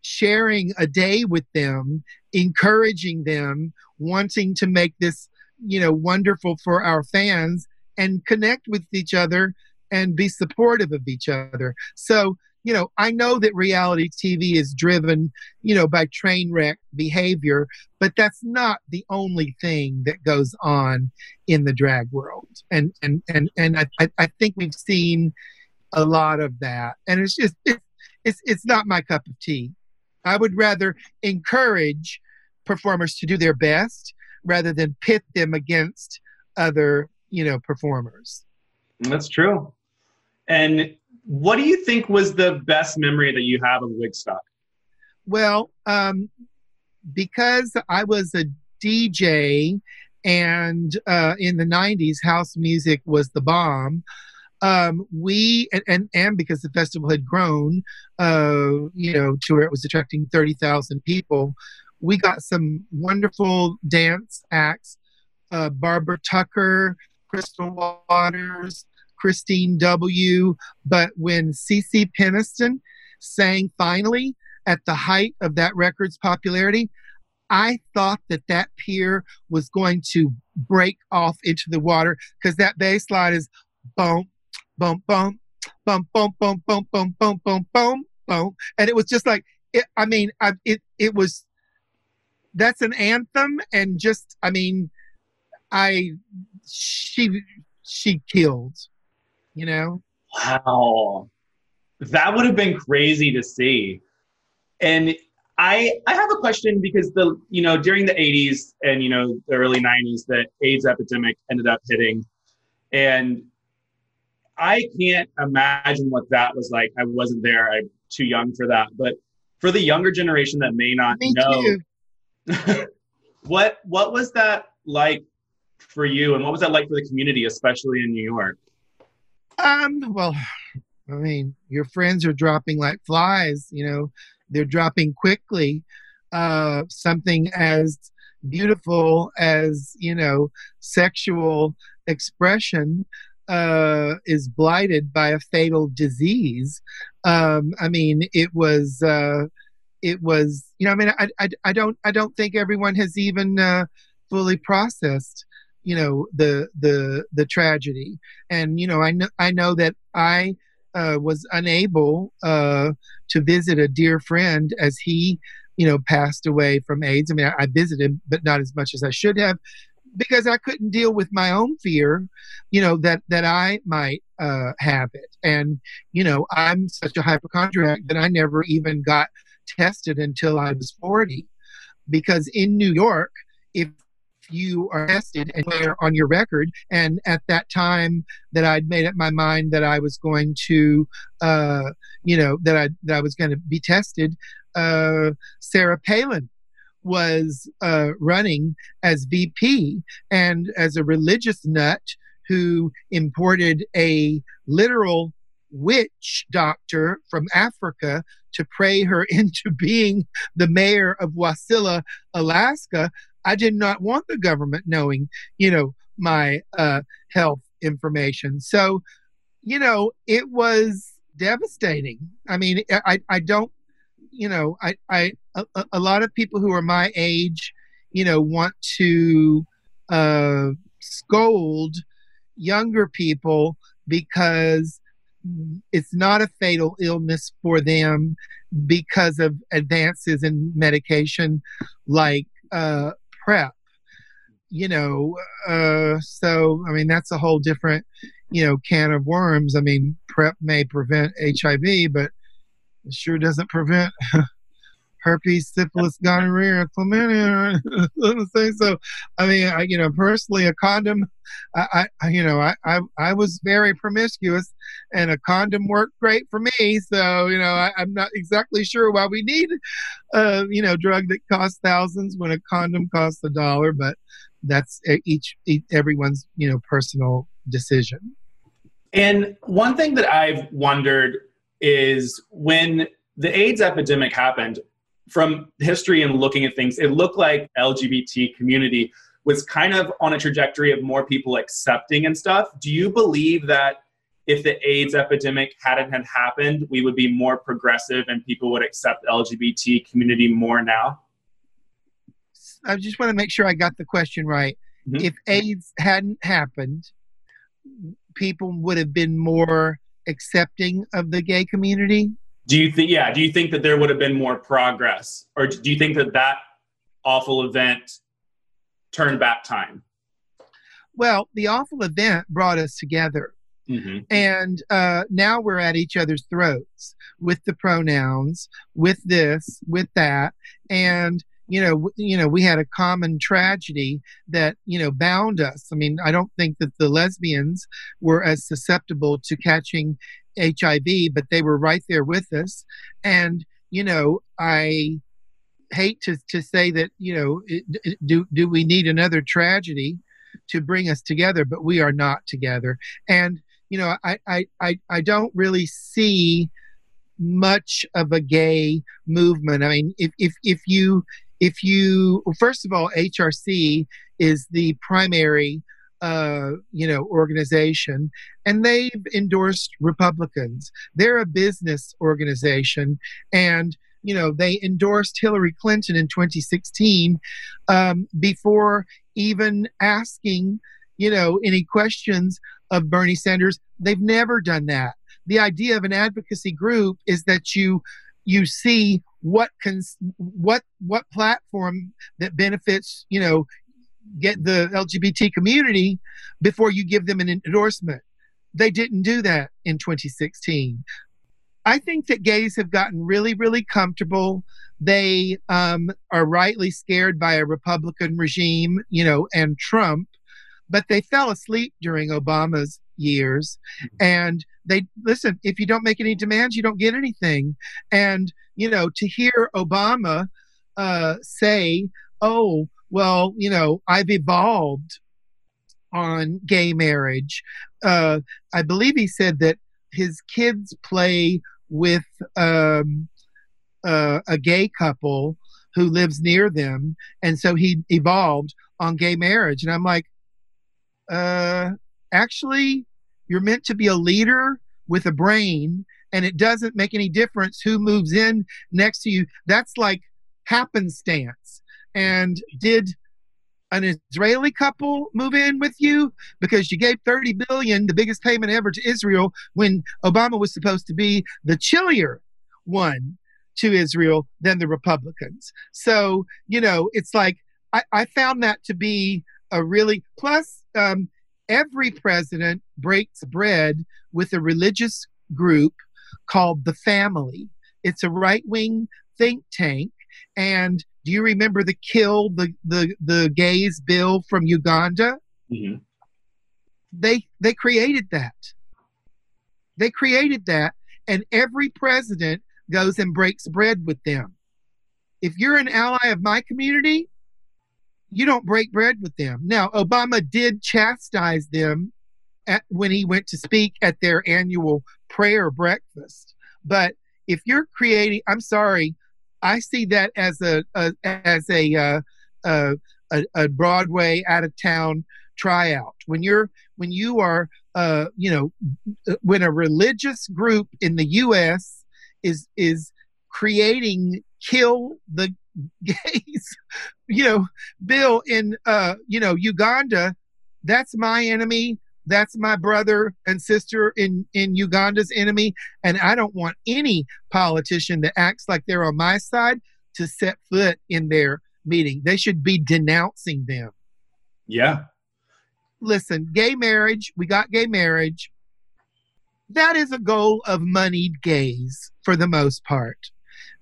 Speaker 2: sharing a day with them, encouraging them, wanting to make this, you know, wonderful for our fans and connect with each other and be supportive of each other. So you know, I know that reality TV is driven, you know, by train wreck behavior, but that's not the only thing that goes on in the drag world. And and and and I I, think we've seen a lot of that, and it's just it's it's it's not my cup of tea. I would rather encourage performers to do their best rather than pit them against other, you know, performers.
Speaker 3: That's true. And what do you think was the best memory that you have of Wigstock?
Speaker 2: Well, um, because I was a DJ and uh, in the 90s, house music was the bomb. Um, we and, and and because the festival had grown, uh, you know, to where it was attracting thirty thousand people, we got some wonderful dance acts. Uh, Barbara Tucker, Crystal Waters, Kristine W. But when CeCe Peniston sang finally at the height of that record's popularity, I thought that that pier was going to break off into the water because that bass line is boom, boom, boom, boom, boom, boom, boom, boom, boom, boom, boom, boom, and it was just like it, I mean, I, it it was that's an anthem, and just I mean, I she she killed, you know.
Speaker 3: Wow. That would have been crazy to see. And I I have a question because the you know during the 80s and you know the early 90s the AIDS epidemic ended up hitting and I can't imagine what that was like. I wasn't there. I'm too young for that. But for the younger generation that may not
Speaker 2: Me
Speaker 3: know *laughs* what what was that like for you and what was that like for the community especially in New York?
Speaker 2: Um, well, I mean, your friends are dropping like flies, you know, they're dropping quickly. Uh, something as beautiful as, you know, sexual expression uh, is blighted by a fatal disease. Um, I mean, it was, uh, it was, you know, I mean, I, I, I don't, I don't think everyone has even uh, fully processed you know the the the tragedy. And you know i know i know that i uh, was unable uh, to visit a dear friend as he you know passed away from aids. I mean I, I visited but not as much as i should have because i couldn't deal with my own fear you know that that i might uh, have it. And you know i'm such a hypochondriac that i never even got tested until i was 40 because in new york if you are tested and they're on your record. And at that time, that I'd made up my mind that I was going to, uh, you know, that I that I was going to be tested. Uh, Sarah Palin was uh, running as VP and as a religious nut who imported a literal witch doctor from Africa to pray her *laughs* into being the mayor of Wasilla, Alaska. I did not want the government knowing, you know, my uh, health information. So, you know, it was devastating. I mean, I, I don't, you know, I, I, a, a lot of people who are my age, you know, want to uh, scold younger people because it's not a fatal illness for them because of advances in medication like uh, PrEP. You know, uh, so I mean that's a whole different, you know, can of worms. I mean, PrEP may prevent HIV, but it sure doesn't prevent *laughs* herpes, syphilis, gonorrhea, chlamydia. *laughs* so, I mean, I, you know, personally, a condom, I, I you know, I, I, I was very promiscuous, and a condom worked great for me. So, you know, I, I'm not exactly sure why we need, uh, you know, drug that costs thousands when a condom costs a dollar, but that's each, each everyone's, you know, personal decision.
Speaker 3: And one thing that I've wondered is when the AIDS epidemic happened, from history and looking at things, it looked like LGBT community was kind of on a trajectory of more people accepting and stuff. Do you believe that if the AIDS epidemic hadn't had happened, we would be more progressive and people would accept LGBT community more now?
Speaker 2: I just want to make sure I got the question right.
Speaker 3: Mhm.
Speaker 2: If AIDS hadn't happened, people would have been more accepting of the gay community.
Speaker 3: Do you think? Yeah. Do you think that there would have been more progress, or do you think that that awful event turned back time?
Speaker 2: Well, the awful event brought us together.
Speaker 3: Mm-hmm.
Speaker 2: And uh, now we're at each other's throats with the pronouns, with this, with that, and you know, w- you know, we had a common tragedy that you know bound us. I mean, I don't think that the lesbians were as susceptible to catching HIV, but they were right there with us. And you know, I hate to to say that you know, it, do do we need another tragedy to bring us together? But we are not together, and you know, I I I, I don't really see much of a gay movement. I mean, if if if you if you first of all, HRC is the primary uh, you know organization, and they've endorsed Republicans. They're a business organization, and you know they endorsed Hillary Clinton in 2016 um, before even asking you know any questions of Bernie Sanders. They've never done that. The idea of an advocacy group is that you you see what cons- what what platform that benefits you know get the LGBT community before you give them an endorsement. They didn't do that in 2016. I think that gays have gotten really, really comfortable. They um, are rightly scared by a Republican regime, you know, and Trump, but they fell asleep during Obama's years. And they listen, if you don't make any demands, you don't get anything. And, you know, to hear Obama uh, say, oh, well, you know, I've evolved on gay marriage. Uh, I believe he said that his kids play with um, uh, a gay couple who lives near them, and so he evolved on gay marriage. And I'm like, uh, actually, you're meant to be a leader with a brain, and it doesn't make any difference who moves in next to you. That's like happenstance. And did an Israeli couple move in with you because you gave 30 billion, the biggest payment ever to Israel, when Obama was supposed to be the chillier one to Israel than the Republicans. So, you know, it's like I, I found that to be a really plus um, every president breaks bread with a religious group called the family. It's a right wing think tank. And do you remember the kill the, the, the gays bill from Uganda?
Speaker 3: Mhm.
Speaker 2: They they created that. They created that, and every president goes and breaks bread with them. If you're an ally of my community, you don't break bread with them. Now, Obama did chastise them at, when he went to speak at their annual prayer breakfast. But if you're creating, I'm sorry, I see that as a, a as a, uh, a a Broadway out of town tryout. When you're when you are uh, you know when a religious group in the U.S. is is creating kill the *laughs* gays, you know, bill in uh, you know Uganda, that's my enemy. That's my brother and sister in in Uganda's enemy, and I don't want any politician that acts like they're on my side to set foot in their meeting. They should be denouncing them.
Speaker 3: Yeah.
Speaker 2: Listen, gay marriage, we got gay marriage. That is a goal of moneyed gays for the most part,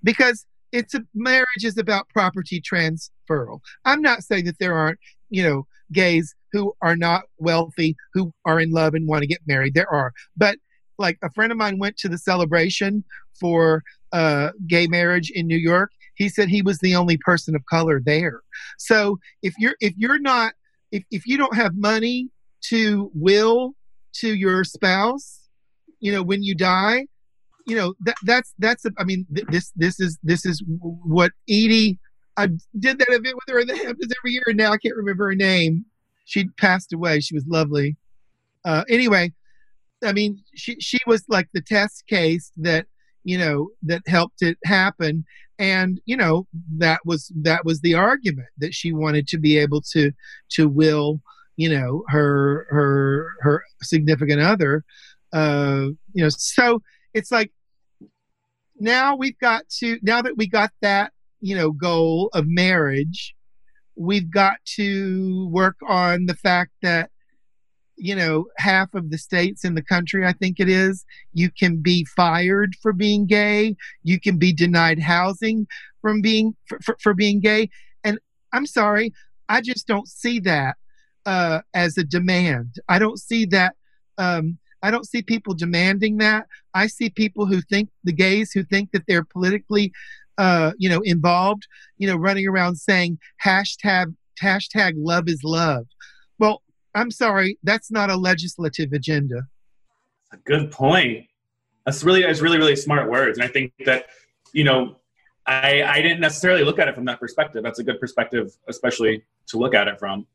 Speaker 2: because it's a marriage is about property transferal. I'm not saying that there aren't, you know, gays who are not wealthy who are in love and want to get married. There are, but like a friend of mine went to the celebration for uh, gay marriage in New York. He said he was the only person of color there. So if you're if you're not if if you don't have money to will to your spouse, you know, when you die, you know that that's that's I mean th- this this is this is what Edie I did that event with her in the Hamptons every year and now I can't remember her name. She passed away. She was lovely. Uh, anyway, I mean she she was like the test case that you know that helped it happen and you know that was that was the argument that she wanted to be able to to will you know her her her significant other uh you know so it's like now we've got to now that we got that you know goal of marriage we've got to work on the fact that you know half of the states in the country i think it is you can be fired for being gay you can be denied housing from being for, for, for being gay. And i'm sorry i just don't see that uh, as a demand. I don't see that um, i don't see people demanding that. I see people who think the gays who think that they're politically uh, you know involved you know running around saying hashtag hashtag love is love well i'm sorry that's not a legislative agenda
Speaker 3: A good point. That's really that's really really smart words, and I think that you know I I didn't necessarily look at it from that perspective. That's a good perspective, especially to look at it from.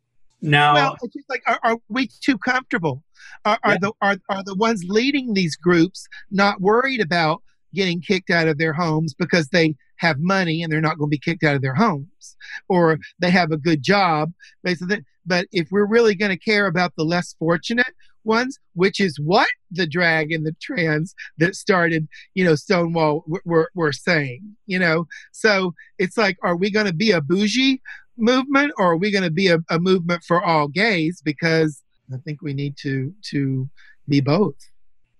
Speaker 3: Now,
Speaker 2: well it's just like are, are we too comfortable are, are
Speaker 3: Yeah.
Speaker 2: the are, are the ones leading these groups not worried about getting kicked out of their homes because they have money and they're not going to be kicked out of their homes or they have a good job basically. But if we're really going to care about the less fortunate ones which is what the drag and the trans that started you know stonewall were, were saying you know? So it's like are we going to be a bougie movement or are we going to be a, a movement for all gays? Because i think we need to to be both.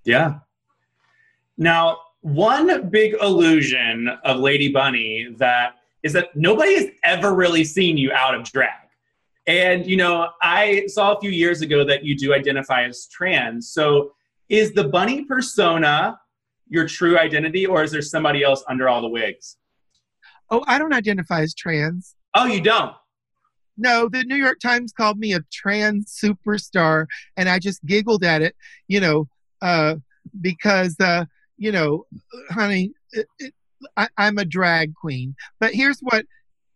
Speaker 3: Yeah. Now, one big illusion of Lady Bunny that is that nobody has ever really seen you out of drag. And you know, I saw a few years ago that you do identify as trans. So, is the bunny persona your true identity, or is there somebody else under all the wigs?
Speaker 2: oh i don't identify as trans
Speaker 3: Oh, you don't.
Speaker 2: no the new york times called me a trans superstar and i just giggled at it you know uh because uh you know honey it, it, I, i'm a drag queen but here's what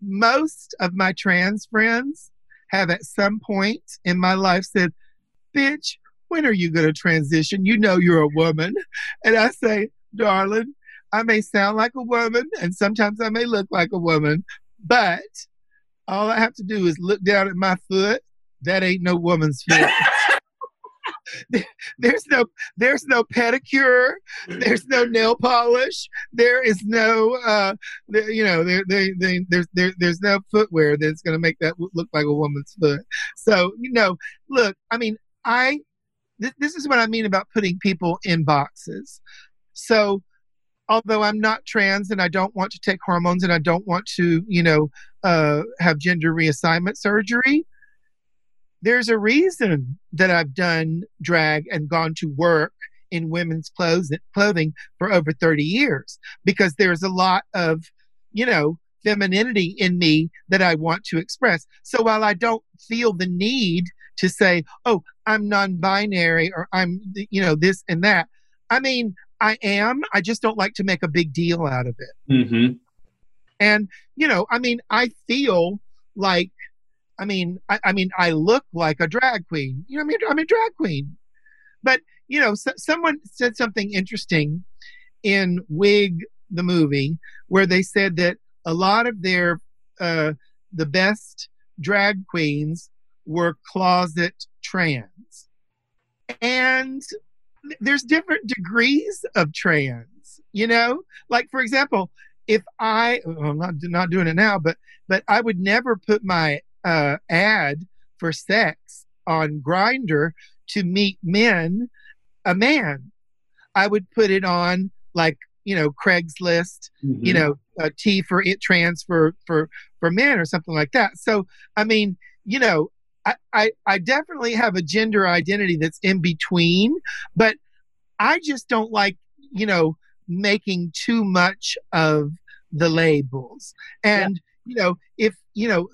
Speaker 2: most of my trans friends have at some point in my life said bitch when are you going to transition you know you're a woman and i say darling i may sound like a woman and sometimes i may look like a woman but all I have to do is look down at my foot. That ain't no woman's *laughs* foot. There- *laughs* there's no there's no pedicure. There's no nail polish. There is no uh you know there, there, there there's there, there's no footwear that's going to make that look like a woman's foot. So you know, look, I mean, I th- this is what I mean about putting people in boxes. So although I'm not trans and I don't want to take hormones and I don't want to, you know, uh, have gender reassignment surgery, there's a reason that I've done drag and gone to work in women's clothes clothing for over 30 years because there's a lot of, you know, femininity in me that I want to express. So while I don't feel the need to say, "Oh, I'm non-binary" or "I'm, you know, this and that," I mean, I am. I just don't like to make a big deal out of it.
Speaker 3: Mm-hmm.
Speaker 2: And you know, I mean, I feel like, I mean, I, I mean, I look like a drag queen. You know, I mean, I'm a drag queen. But you know, so, someone said something interesting in Wig the movie where they said that a lot of their uh, the best drag queens were closet trans, and there's different degrees of trans. You know, like for example, if I, well, I'm not not doing it now, but but I would never put my uh, ad for sex on Grindr to meet men, a man. I would put it on like you know Craigslist,
Speaker 3: Mm-hmm.
Speaker 2: you know, uh, T for it trans for for for men or something like that. So I mean, you know, I, I I definitely have a gender identity that's in between, but I just don't like you know making too much of the labels and you know if you know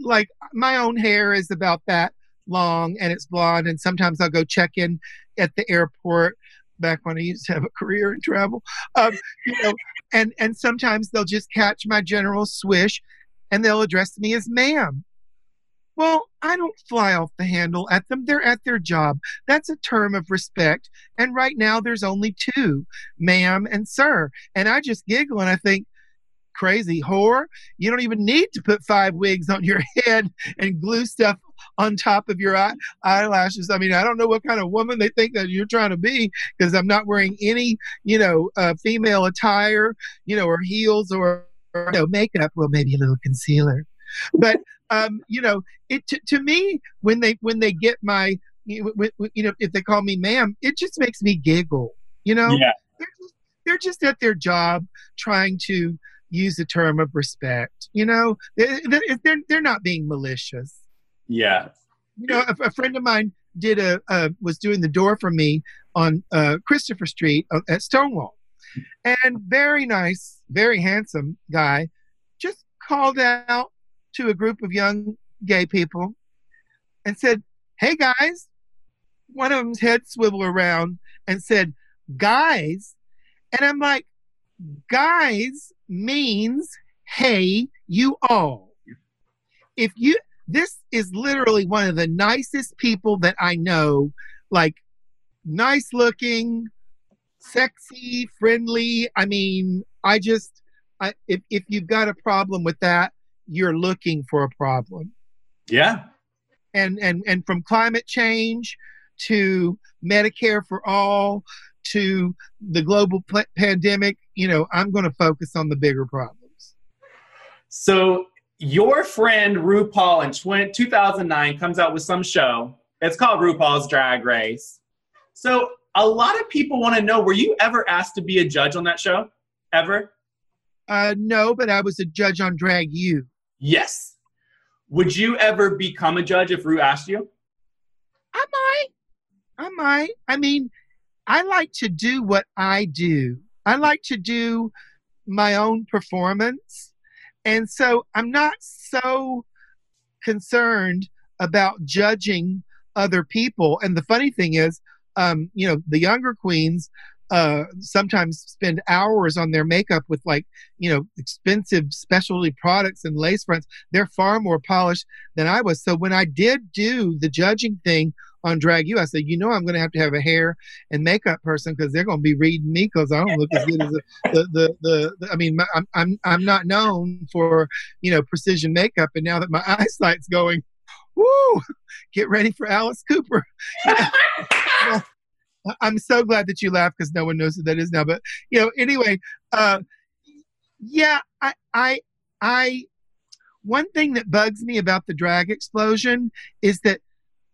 Speaker 2: like my own hair is about that long and it's blonde and sometimes i'll go check in at the airport back when i used to have a career in travel um, you know *laughs* and and sometimes they'll just catch my general swish and they'll address me as ma'am. Well i don't fly off the handle at them. They're at their job. That's a term of respect and right now there's only two ma'am and sir and i just giggle and i think crazy whore you don't even need to put five wigs on your *laughs* head and glue stuff on top of your eye, eyelashes. I mean, I don't know what kind of woman they think that you're trying to be because I'm not wearing any, you know, uh, female attire, you know, or heels or, or you know, makeup. Well, maybe a little concealer, but um, you know, it to, to me when they when they get my you know if they call me ma'am, it just makes me giggle. You know,
Speaker 3: Yeah.
Speaker 2: they're just, they're just at their job trying to use a term of respect. You know, they're they're, they're not being malicious.
Speaker 3: Yeah.
Speaker 2: You know, a, a friend of mine did a uh, was doing the door for me on uh, Christopher Street uh, at Stonewall, and very nice, very handsome guy, just called out to a group of young gay people and said, "Hey guys," one of them's head swivel around and said, "Guys," and I'm like, "Guys means hey, you all." If you this is literally one of the nicest people that I know, like nice looking, sexy, friendly. I mean, I just, I, if, if you've got a problem with that, you're looking for a problem.
Speaker 3: Yeah.
Speaker 2: And, and, and from climate change to Medicare for all to the global pl- pandemic, you know, I'm going to focus on the bigger problems.
Speaker 3: So your friend RuPaul in 20, 2009 comes out with some show. It's called RuPaul's Drag Race. So a lot of people want to know: Were you ever asked to be a judge on that show? Ever?
Speaker 2: Uh, no, but I was a judge on Drag U.
Speaker 3: Yes. Would you ever become a judge if Ru asked you?
Speaker 2: I might. I might. I mean, I like to do what I do. I like to do my own performance. And so I'm not so concerned about judging other people. And the funny thing is, um, you know, the younger queens uh, sometimes spend hours on their makeup with like, you know, expensive specialty products and lace fronts. They're far more polished than I was. So when I did do the judging thing on Drag U, I said, you know, I'm going to have to have a hair and makeup person because they're going to be reading me because I don't look as good as the, the, the, the, the I mean, my, I'm, I'm, I'm not known for, you know, precision makeup. And now that my *laughs* eyesight's going, woo, get ready for Alice Cooper. *laughs* I'm so glad that you laughed because no one knows who that is now. But you know, anyway, uh, yeah, I, I, I. One thing that bugs me about the drag explosion is that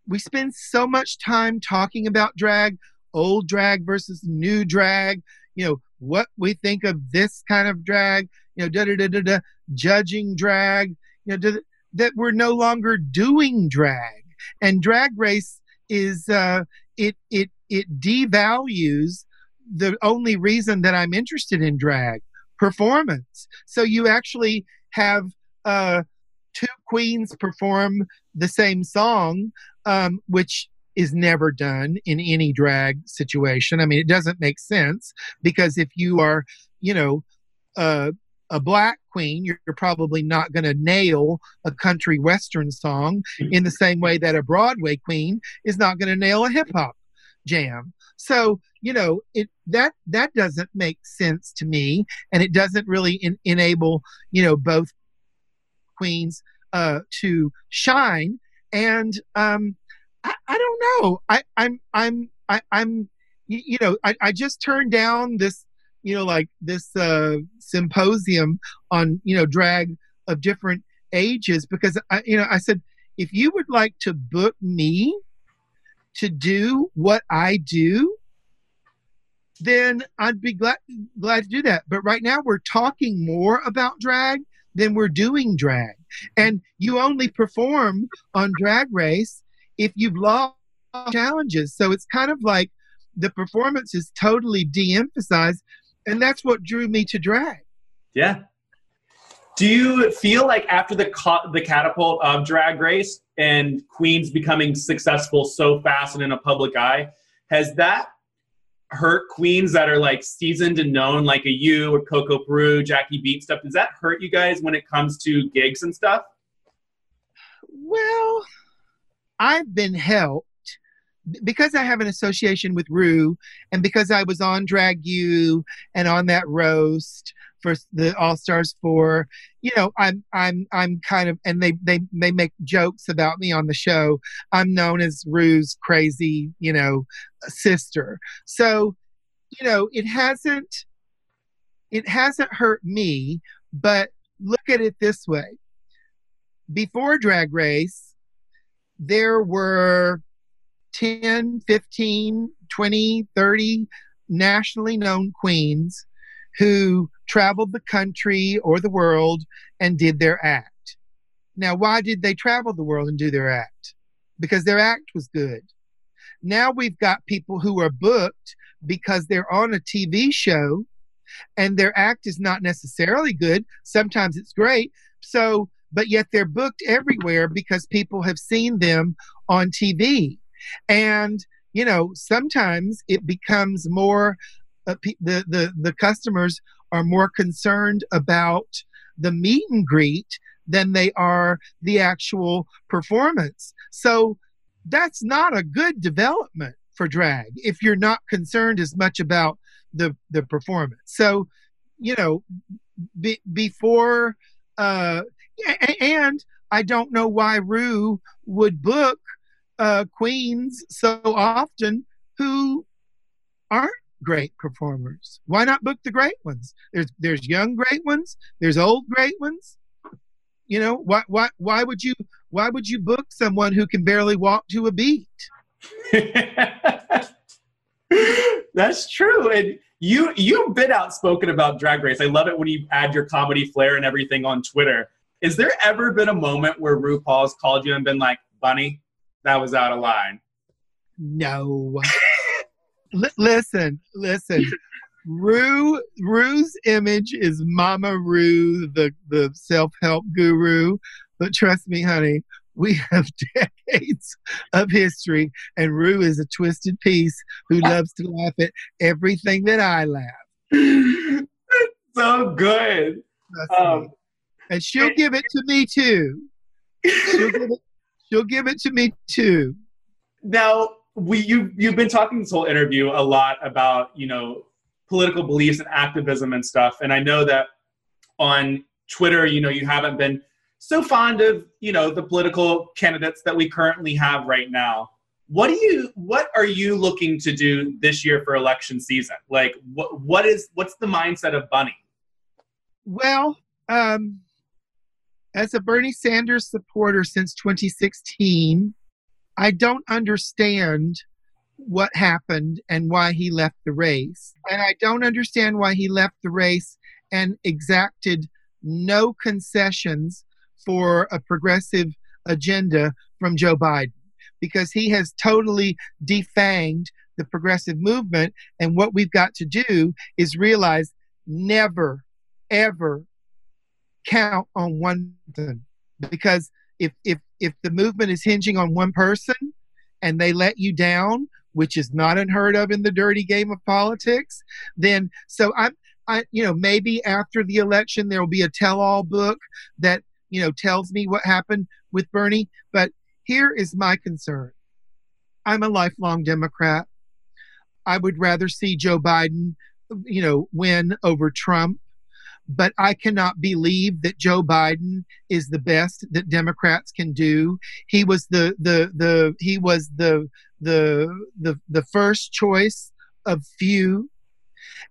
Speaker 2: we spend so much time talking about drag, old drag versus new drag. You know what we think of this kind of drag. You know, da da da da da, judging drag. You know, da, that we're no longer doing drag, and drag race is uh, it it it devalues the only reason that I'm interested in drag performance. So you actually have uh, two queens perform the same song, um, which is never done in any drag situation. I mean, it doesn't make sense because if you are, you know, uh, a black queen, you're, probably not going to nail a country western song in the same way that a Broadway queen is not going to nail a hip hop jam. So you know it that that doesn't make sense to me, and it doesn't really in, enable you know both queens uh, to shine. And um, I, I don't know. I, I'm I'm I, I'm you, you know I, I just turned down this you know like this uh, symposium on you know drag of different ages because I, you know I said if you would like to book me to do what I do, then I'd be glad glad to do that. But right now we're talking more about drag than we're doing drag. And you only perform on drag race if you've lost challenges. So it's kind of like the performance is totally de-emphasized and that's what drew me to drag.
Speaker 3: Yeah. Do you feel like after the the catapult of Drag Race and Queens becoming successful so fast and in a public eye, has that hurt Queens that are like seasoned and known, like a you or Coco Peru, Jackie Beat stuff? Does that hurt you guys when it comes to gigs and stuff?
Speaker 2: Well, I've been helped because I have an association with Ru and because I was on Drag U and on that roast for the All Stars for, You know, I'm I'm I'm kind of and they they they make jokes about me on the show. I'm known as Ru's crazy, you know, sister. So, you know, it hasn't it hasn't hurt me, but look at it this way. Before Drag Race, there were 10, 15, 20, 30 nationally known queens who traveled the country or the world and did their act. Now, why did they travel the world and do their act? Because their act was good. Now we've got people who are booked because they're on a TV show and their act is not necessarily good. Sometimes it's great. So, but yet they're booked everywhere because people have seen them on TV. And, you know, sometimes it becomes more, uh, the, the, the customers are more concerned about the meet and greet than they are the actual performance. So that's not a good development for drag if you're not concerned as much about the the performance. So, you know, be, before uh and I don't know why Ru would book uh queens so often who aren't great performers. Why not book the great ones? There's there's young great ones, there's old great ones. You know, why why why would you why would you book someone who can barely walk to a beat? *laughs*
Speaker 3: That's true. And you you've been outspoken about drag race. I love it when you add your comedy flair and everything on Twitter. Is there ever been a moment where RuPaul's called you and been like, Bunny, that was out of line?
Speaker 2: No. *laughs* L- listen, listen. Ru Ru's image is Mama Ru, the the self help guru. But trust me, honey, we have *laughs* decades of history, and Ru is a twisted piece who *laughs* loves to laugh at everything that I laugh.
Speaker 3: so good. Um,
Speaker 2: and she'll give it to me too. *laughs* She'll give it, she'll give it to me too.
Speaker 3: Now, we you you've been talking this whole interview a lot about you know political beliefs and activism and stuff, and I know that on Twitter, you know, you haven't been so fond of you know the political candidates that we currently have right now. What do you what are you looking to do this year for election season? Like what what is what's the mindset of bunny?
Speaker 2: Well um as a bernie sanders supporter since 2016 i don't understand what happened and why he left the race and i don't understand why he left the race and exacted no concessions for a progressive agenda from Joe Biden because he has totally defanged the progressive movement. And what we've got to do is realize never, ever count on one person because if if if the movement is hinging on one person and they let you down which is not unheard of in the dirty game of politics then so i'm i you know maybe after the election there will be a tell-all book that you know, tells me what happened with Bernie. But here is my concern I'm a lifelong Democrat. I would rather see Joe Biden, you know, win over Trump. But I cannot believe that Joe Biden is the best that Democrats can do. He was the the the he was the the the the first choice of few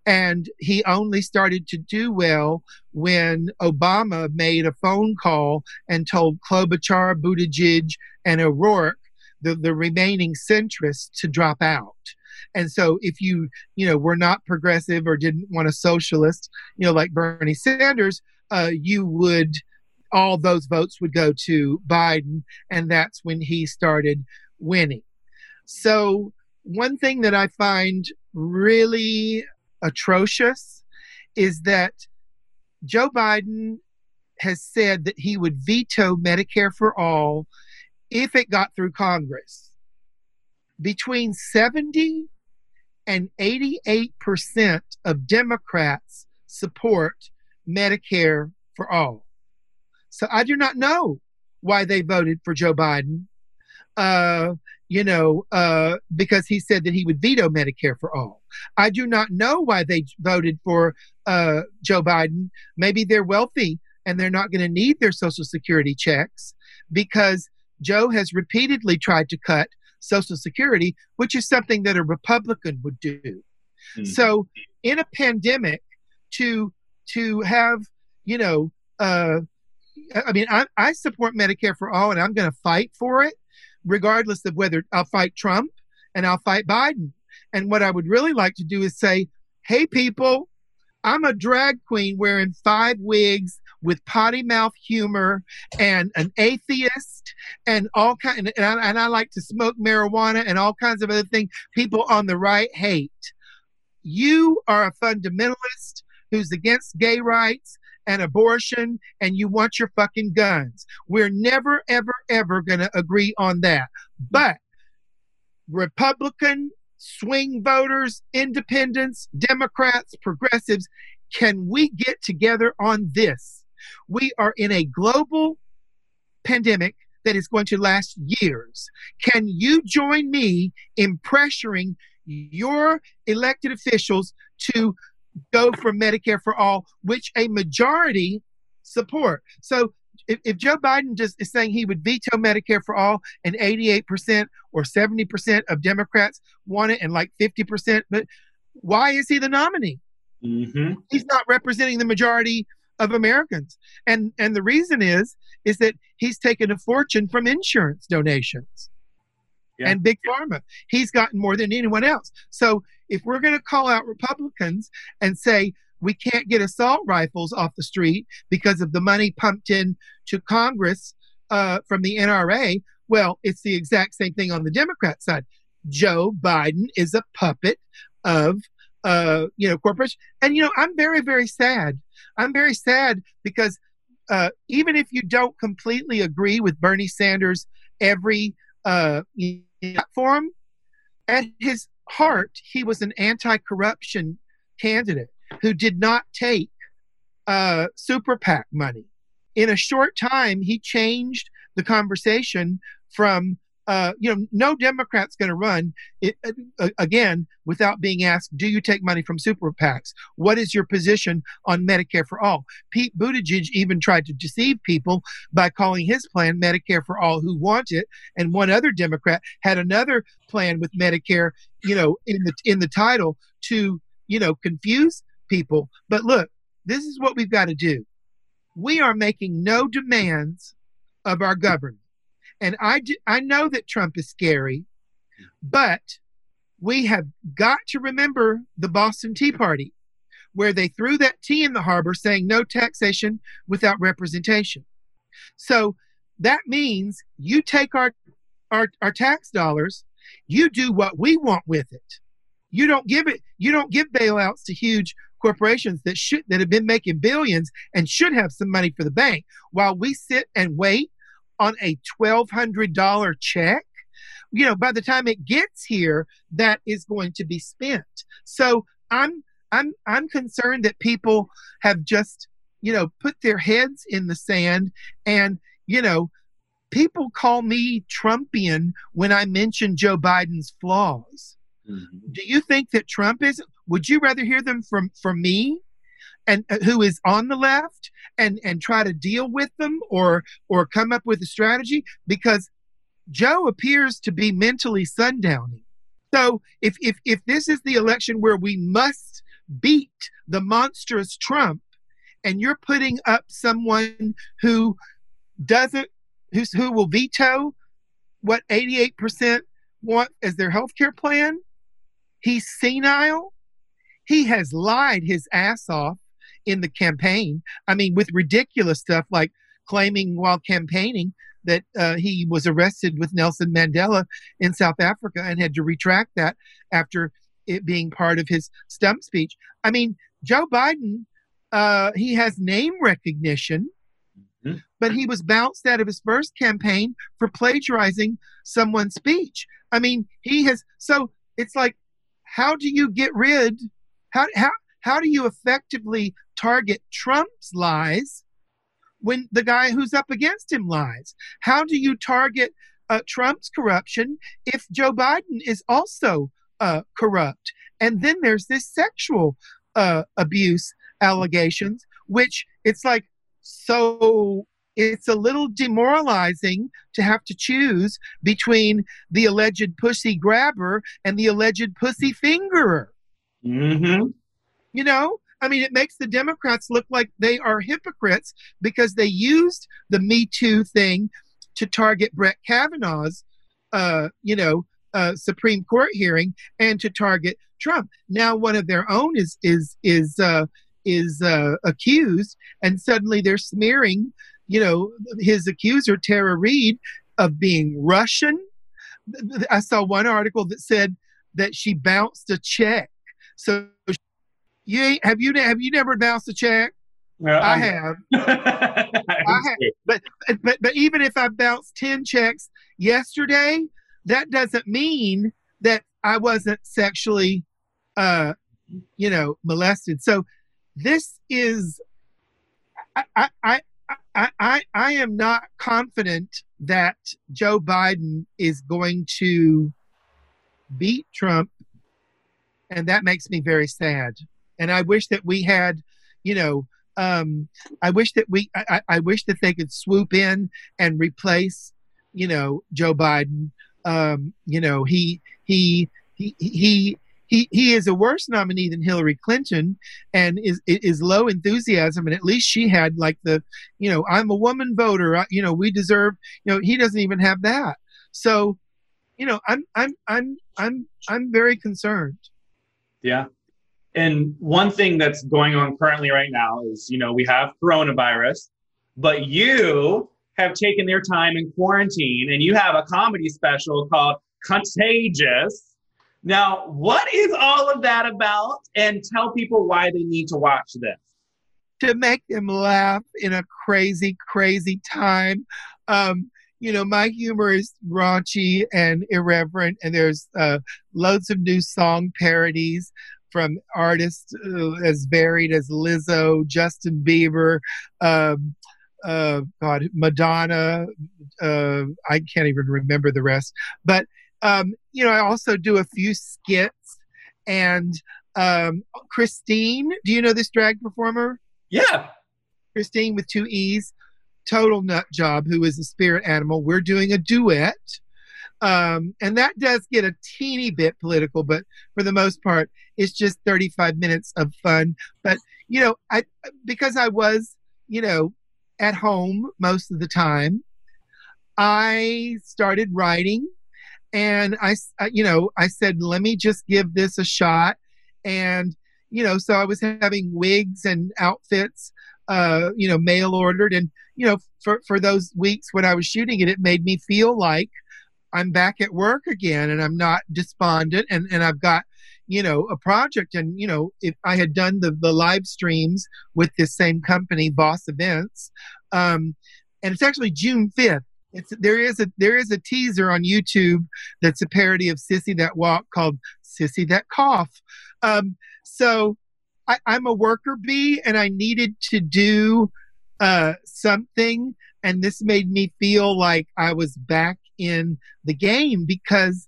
Speaker 2: and he only started to do well when Obama made a phone call and told Klobuchar, Buttigieg, and O'Rourke, the, the remaining centrists, to drop out. And so if you, you know, were not progressive or didn't want a socialist, you know, like Bernie Sanders, uh, you would, all those votes would go to Biden. And that's when he started winning. So one thing that I find really atrocious is that Joe Biden has said that he would veto Medicare for all if it got through Congress. Between 70 and 88% of Democrats support Medicare for all. So I do not know why they voted for Joe Biden. Uh, you know, uh, because he said that he would veto Medicare for all. I do not know why they voted for uh, Joe Biden. Maybe they're wealthy and they're not going to need their Social Security checks because Joe has repeatedly tried to cut Social Security, which is something that a Republican would do.
Speaker 3: Mhm.
Speaker 2: So, in a pandemic, to to have you know, uh, I mean, I, I support Medicare for all, and I'm going to fight for it, regardless of whether I'll fight Trump and I'll fight Biden. And what I would really like to do is say, hey, people, I'm a drag queen wearing five wigs with potty mouth humor and an atheist and all kind and I, and I like to smoke marijuana and all kinds of other things people on the right hate. You are a fundamentalist who's against gay rights and abortion and you want your fucking guns. We're never ever ever going to agree on that. But Republican swing voters, independents, Democrats, progressives, can we get together on this? We are in a global pandemic that is going to last years. Can you join me in pressuring your elected officials to go for Medicare for all, which a majority support? So if, if Joe Biden just is saying he would veto Medicare for all and 88% or 70% of Democrats want it and like 50%, but why is he the nominee?
Speaker 3: Mhm.
Speaker 2: he's not representing the majority of Americans. And and the reason is is that he's taken a fortune from insurance donations
Speaker 3: Yeah.
Speaker 2: and big pharma. He's gotten more than anyone else. So if we're going to call out Republicans and say we can't get assault rifles off the street because of the money pumped in to Congress uh, from the NRA, well, it's the exact same thing on the Democrat side. Joe Biden is a puppet of uh, you know corporation, and you know I'm very very sad. I'm very sad because uh, even if you don't completely agree with Bernie Sanders every uh, platform, at his heart he was an anti-corruption candidate who did not take uh, super PAC money. In a short time, he changed the conversation from uh, you know, no Democrat's going to run it, uh, again without being asked, "Do you take money from super PACs? What is your position on Medicare for all?" Pete Buttigieg even tried to deceive people by calling his plan Medicare for all who want it, and one other Democrat had another plan with Medicare, you know, in the in the title to you know confuse people. But look, this is what we've got to do. We are making no demands of our government. And I I know that Trump is scary, but we have got to remember the Boston Tea Party, where they threw that tea in the harbor saying no taxation without representation. So that means you take our, our, our tax dollars, you do what we want with it. You don't give it, you don't give bailouts to huge corporations that should that have been making billions and should have some money for the bank while we sit and wait on a $1,200 check, you know, by the time it gets here, that is going to be spent. So I'm, I'm, I'm concerned that people have just, you know, put their heads in the sand and, you know, people call me Trumpian when I mention Joe Biden's flaws.
Speaker 3: Mhm.
Speaker 2: Do you think that Trump is? Would you rather hear them from from me, and uh, who is on the left, and and try to deal with them, or or come up with a strategy? Because Joe appears to be mentally sundowning. So if if if this is the election where we must beat the monstrous Trump, and you're putting up someone who doesn't who's who will veto what 88% want as their health care plan He's senile. He has lied his ass off in the campaign. I mean, with ridiculous stuff like claiming while campaigning that uh, he was arrested with Nelson Mandela in South Africa and had to retract that after it being part of his stump speech. I mean, Joe Biden, uh, he has name recognition,
Speaker 3: Mhm.
Speaker 2: but he was bounced out of his first campaign for plagiarizing someone's speech. I mean, he has. So it's like, how do you get rid? How how how do you effectively target Trump's lies when the guy who's up against him lies? How do you target uh, Trump's corruption if Joe Biden is also uh, corrupt? And then there's this sexual uh, abuse allegations, which it's like so it's a little demoralizing to have to choose between the alleged pussy grabber and the alleged pussy fingerer.
Speaker 3: Mm-hmm.
Speaker 2: You know, I mean, it makes the Democrats look like they are hypocrites because they used the Me Too thing to target Brett Kavanaugh's, uh, you know, uh, Supreme Court hearing and to target Trump. Now, one of their own is is is uh, is uh, accused, and suddenly they're smearing, you know, his accuser Tara Reade of being Russian. I saw one article that said that she bounced a check. So you ain't, have you have you never bounced a check?
Speaker 3: Well,
Speaker 2: I
Speaker 3: I'm-
Speaker 2: have.
Speaker 3: I
Speaker 2: I have. *laughs* But but but even if I bounced ten checks yesterday, that doesn't mean that I wasn't sexually, uh, you know, molested. So this is, I I I I I, I am not confident that Joe Biden is going to beat Trump, and that makes me very sad. And I wish that we had, you know, um, I wish that we, I, I wish that they could swoop in and replace, you know, Joe Biden. Um, you know, he, he, he, he, he, he is a worse nominee than Hillary Clinton, and is is low enthusiasm. And at least she had like the, you know, I'm a woman voter. I, you know, we deserve. You know, he doesn't even have that. So, you know, I'm I'm I'm I'm I'm very concerned.
Speaker 3: Yeah. And one thing that's going on currently right now is, you know, we have coronavirus, but you have taken their time in quarantine and you have a comedy special called Contagious. Now, what is all of that about? And tell people why they need to watch this.
Speaker 2: to make them laugh in a crazy, crazy time. Um, you know, my humor is raunchy and irreverent, and there's uh, loads of new song parodies from artists uh, as varied as Lizzo, Justin Bieber, um, uh, God, Madonna. Uh, I can't even remember the rest. But um, you know, I also do a few skits. And um, Christeene, do you know this drag performer?
Speaker 3: Yeah.
Speaker 2: Christeene with two E's, total nut job, who is a spirit animal. We're doing a duet. Um, and that does get a teeny bit political, but for the most part, it's just 35 minutes of fun. But, you know, I because I was, you know, at home most of the time, I started writing and I, you know, I said, let me just give this a shot. And, you know, so I was having wigs and outfits uh, you know, mail ordered. And, you know, for, for those weeks when I was shooting it, it made me feel like I'm back at work again and I'm not despondent and, and I've got, you know, a project. And, you know, if I had done the, the live streams with this same company, Boss Events, um, and it's actually June 5th. It's, there is a there is a teaser on YouTube that's a parody of Sissy That Walk called Sissy That Cough. Um, so I, I'm a worker bee and I needed to do uh, something. And this made me feel like I was back in the game because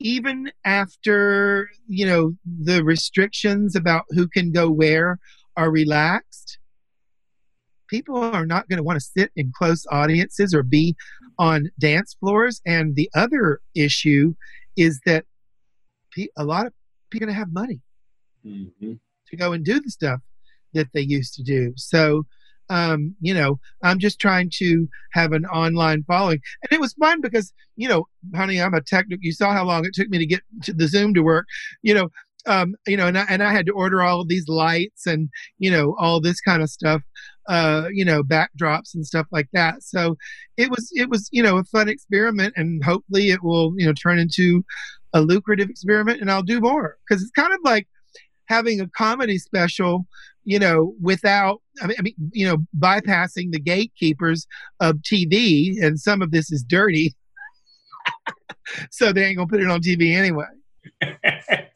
Speaker 2: even after, you know, the restrictions about who can go where are relaxed, people are not going to want to sit in close audiences or be on dance floors. And the other issue is that pe- a lot of people are going to have money
Speaker 3: Mhm.
Speaker 2: to go and do the stuff that they used to do. So, um, you know, I'm just trying to have an online following. And it was fun because, you know, honey, I'm a technical. You saw how long it took me to get to the Zoom to work, you know, um, you know, and I, and I had to order all of these lights and, you know, all this kind of stuff, uh, you know, backdrops and stuff like that. So it was, it was, you know, a fun experiment and hopefully it will, you know, turn into a lucrative experiment and I'll do more because it's kind of like, having a comedy special, you know, without, I mean, I mean, you know, bypassing the gatekeepers of TV, and some of this is dirty. *laughs* so they ain't gonna put it on TV anyway. *laughs*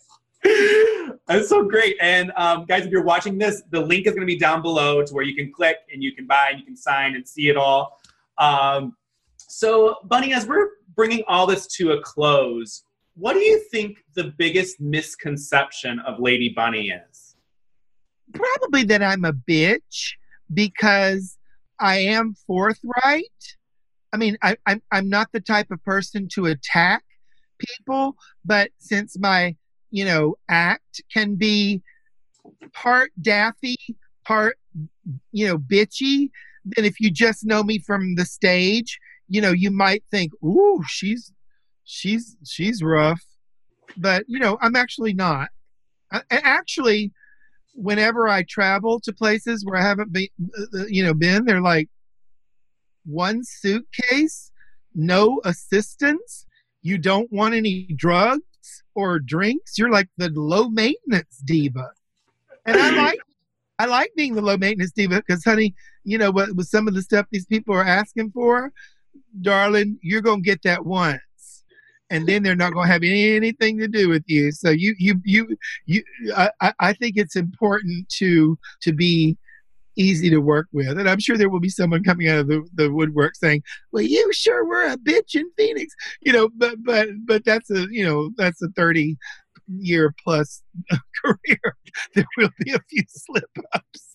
Speaker 3: That's so great. And um, guys, if you're watching this, the link is going to be down below to where you can click and you can buy and you can sign and see it all. Um, so, Bunny, as we're bringing all this to a close, what do you think the biggest misconception of Lady Bunny is?
Speaker 2: Probably that I'm a bitch because I am forthright. I mean, I, I'm I'm not the type of person to attack people, but since my you know act can be part daffy, part you know bitchy, then if you just know me from the stage, you know you might think, "Ooh, she's she's she's rough," but you know I'm actually not. I, actually, whenever I travel to places where I haven't been, uh, you know, been, they're like one suitcase, no assistance. You don't want any drugs or drinks. You're like the low maintenance diva, and I like. I like being the low maintenance diva because, honey, you know what? With some of the stuff these people are asking for, darling, you're gonna get that once and then they're not going to have anything to do with you. So you, you, you, you. I, I think it's important to to be easy to work with, and I'm sure there will be someone coming out of the, the woodwork saying, "Well, you sure were a bitch in Phoenix," you know. But but but that's a you know that's a 30 year plus *laughs* career. There will be a few slip ups.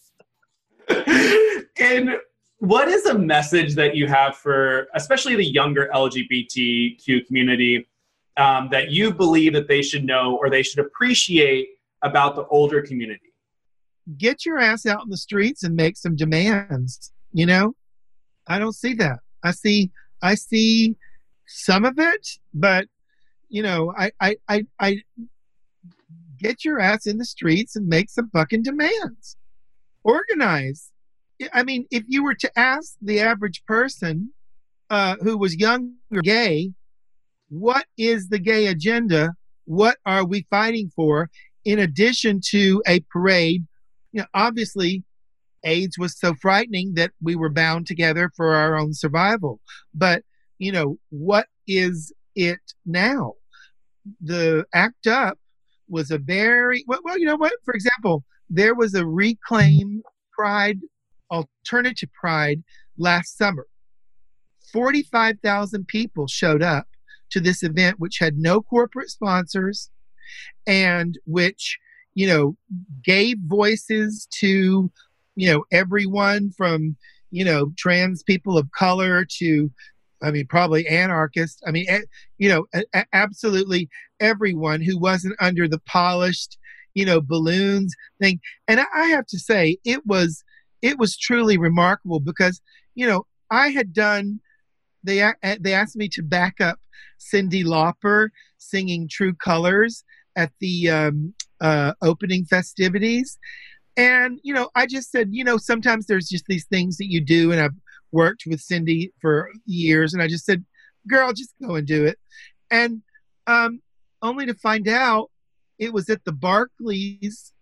Speaker 2: *laughs*
Speaker 3: and what is a message that you have for especially the younger lgbtq community um, that you believe that they should know or they should appreciate about the older community?
Speaker 2: Get your ass out in the streets and make some demands you know? I don't see that. I see i see some of it but you know i i i, I get your ass in the streets and make some fucking demands. Organize I mean, if you were to ask the average person uh, who was young or gay, what is the gay agenda? What are we fighting for? In addition to a parade, you know, obviously, AIDS was so frightening that we were bound together for our own survival. But you know, what is it now? The ACT UP was a very well, well you know what? For example, there was a reclaim Pride Alternative Pride last summer. 45,000 people showed up to this event, which had no corporate sponsors and which, you know, gave voices to, you know, everyone from, you know, trans people of color to, I mean, probably anarchists. I mean, you know, absolutely everyone who wasn't under the polished, you know, balloons thing. And I have to say, it was it was truly remarkable because you know I had done they they asked me to back up Cyndi Lauper singing True Colors at the um, uh, opening festivities, and you know I just said you know sometimes there's just these things that you do, and I've worked with Cindy for years, and I just said, girl, just go and do it, and um, only to find out it was at the Barclays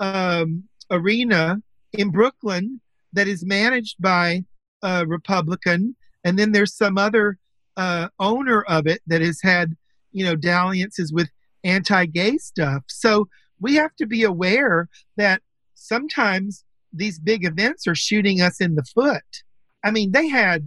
Speaker 2: um, Arena in Brooklyn that is managed by a Republican, and then there's some other uh, owner of it that has had, you know, dalliances with anti-gay stuff. So we have to be aware that sometimes these big events are shooting us in the foot. I mean, they had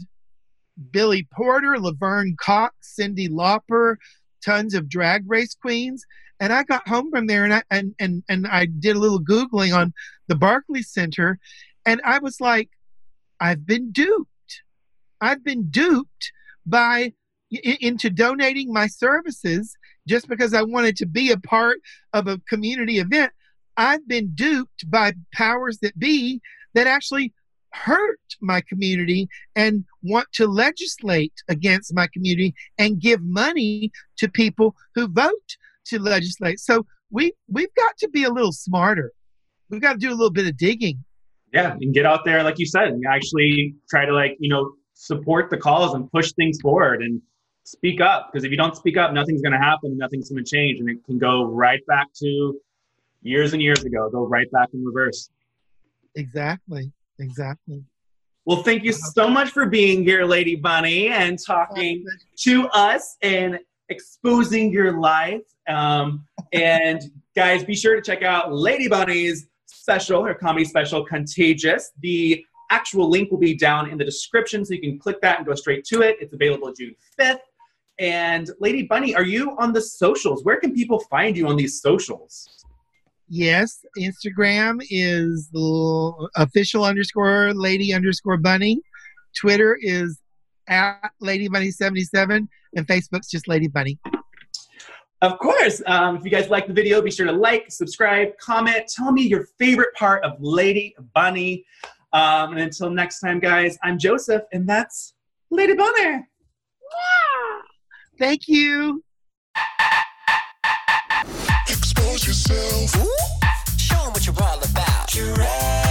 Speaker 2: Billy Porter, Laverne Cox, Cyndi Lauper, tons of drag race queens. And I got home from there and I and, and, and I did a little Googling on the Barclays Center and I was like, I've been duped. I've been duped by into donating my services just because I wanted to be a part of a community event. I've been duped by powers that be that actually hurt my community and want to legislate against my community and give money to people who vote to legislate. So we we've got to be a little smarter. We've got to do a little bit of digging.
Speaker 3: Yeah, and get out there, like you said, and actually try to like you know support the cause and push things forward and speak up. Because if you don't speak up, nothing's going to happen, nothing's going to change, and it can go right back to years and years ago, go right back in reverse.
Speaker 2: Exactly. Exactly.
Speaker 3: Well, thank you so much for being here, Lady Bunny, and talking to us and exposing your life. Um, and guys, be sure to check out Lady Bunny's special, her comedy special, Contagious. The actual link will be down in the description, so you can click that and go straight to it. It's available June 5th. And Lady Bunny, are you on the socials? Where can people find you on these socials?
Speaker 2: Yes, Instagram is official underscore lady underscore bunny. Twitter is at Lady Bunny 77 and Facebook's just Lady Bunny.
Speaker 3: Of course. Um, if you guys like the video, be sure to like, subscribe, comment, tell me your favorite part of Lady Bunny. Um, and until next time, guys, I'm Joseph, and that's Lady Bunny.
Speaker 2: Thank you.
Speaker 4: Expose yourself.
Speaker 5: Show 'em what you're all about. Drag